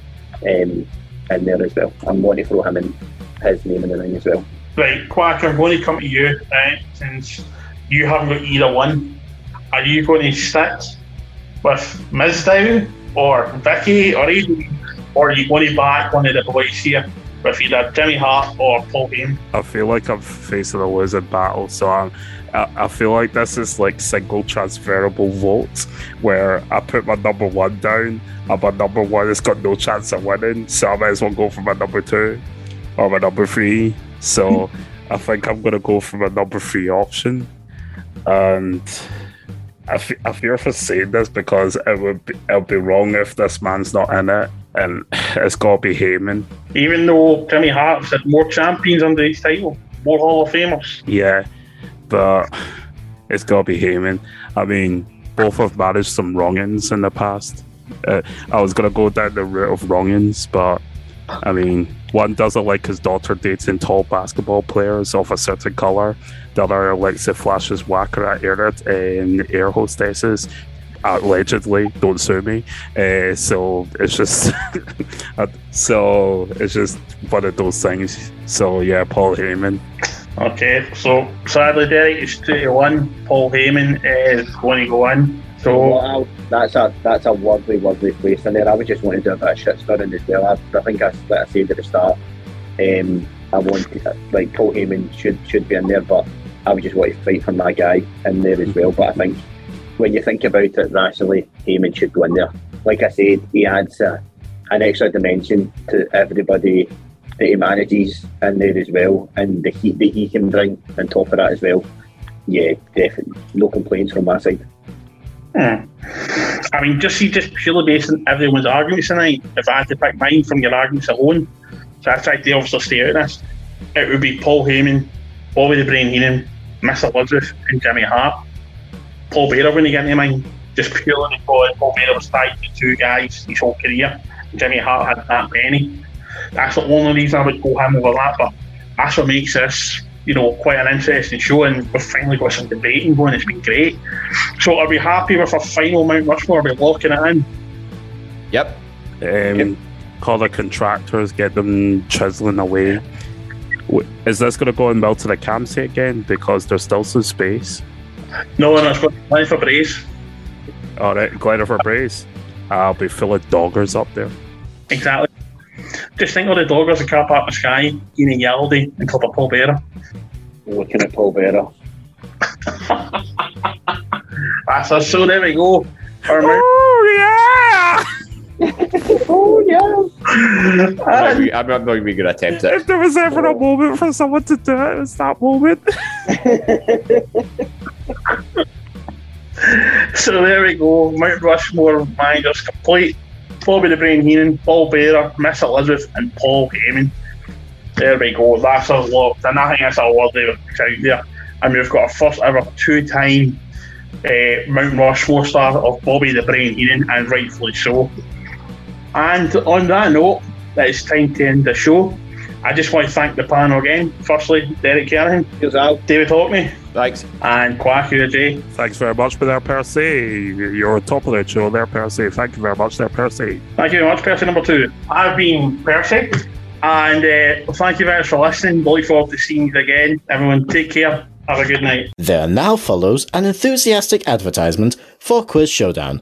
um, in there as well. I'm going to throw him in his name in the ring as well. Right, Quack, I'm going to come to you, right, since you haven't got either one. Are you going to stick with Mizdow or Vickie or Aiden, or are you going to back one of the boys here with either Jimmy Hart or Paul Heyman? I feel like I'm facing a losing battle, so I'm, I, I feel like this is like single transferable votes where I put my number one down and my number one has got no chance of winning, so I might as well go for my number two or my number three. So I think I'm gonna go for my number three option, and I, fe- I fear for saying this because it would be, it would be wrong if this man's not in it, and it's gotta be Heyman. Even though Jimmy Hart's had more champions under his title, more Hall of Famers. Yeah, but it's got to be Heyman. I mean, both have managed some wrongings in the past. Uh, I was going to go down the route of wrongings, but I mean, one doesn't like his daughter dating tall basketball players of a certain color. The other likes to flash his whacker at air, and air hostesses. Allegedly, don't sue me. Uh, so it's just, uh, so it's just one of those things. So yeah, Paul Heyman. Okay, so sadly, Derek, it's two to one. Paul Heyman is going to go in. So So that's a that's a lovely, lovely place in there. I would just want to do a bit of shit stirring as well. I, I think I, like I said at the start, um, I want to, like Paul Heyman should should be in there, but I would just want to fight for my guy in there as well. But I think when you think about it rationally, Heyman should go in there. Like I said, he adds uh, an extra dimension to everybody that he manages in there as well, and the heat that he can bring on top of that as well. Yeah, definitely, no complaints from my side. Hmm. I mean, just see, just purely based on everyone's arguments tonight, if I had to pick mine from your arguments alone, so I tried to obviously stay out of this, it would be Paul Heyman, Bobby the Brain Heenan, Miss Elizabeth, and Jimmy Hart. Paul Bearer when you get into mine, just purely because Paul Bearer was tied to two guys his whole career. Jimmy Hart had that many. That's the only reason I would go him over that, but that's what makes this, you know, quite an interesting show, and we've finally got some debating going. It's been great. So, are we happy with our final Mount Rushmore? Are we locking it in? Yep. um, call the contractors, get them chiseling away. Is this going to go and melt to the campsite again? Because there's still some space. No, no, it's got plenty for Brace. All right, glider for brace. I'll be full of doggers up there. Exactly. Just think of the doggers that car park in the sky, Ian Yaldi, and Club of Paul Bearer. Looking at Paul Bearer. That's us. So, there we go. Our Oh yeah! Oh yeah. I'm not, even- I'm not going to attempt it. If there was ever a moment for someone to do it, it was that moment. so there we go. Mount Rushmore managers complete. Bobby the Brain Heenan, Paul Bearer, Miss Elizabeth, and Paul Heyman. There we go. That's a lot. And I think that's a worthy shout there. And we've got our first ever two time uh, Mount Rushmore star of Bobby the Brain Heenan, and rightfully so. And on that note, it's time to end the show. I just want to thank the panel again. Firstly, Derek Kerrigan, Here's out. David Hockney, Thanks. and Quacky J. Thanks very much for there, Percy. You're top of the show there, Percy. Thank you very much there, Percy. Thank you very much, person number two. I've been Percy, and uh, thank you very much for listening. Look forward to seeing you again. Everyone, take care. Have a good night. There now follows an enthusiastic advertisement for Quiz Showdown.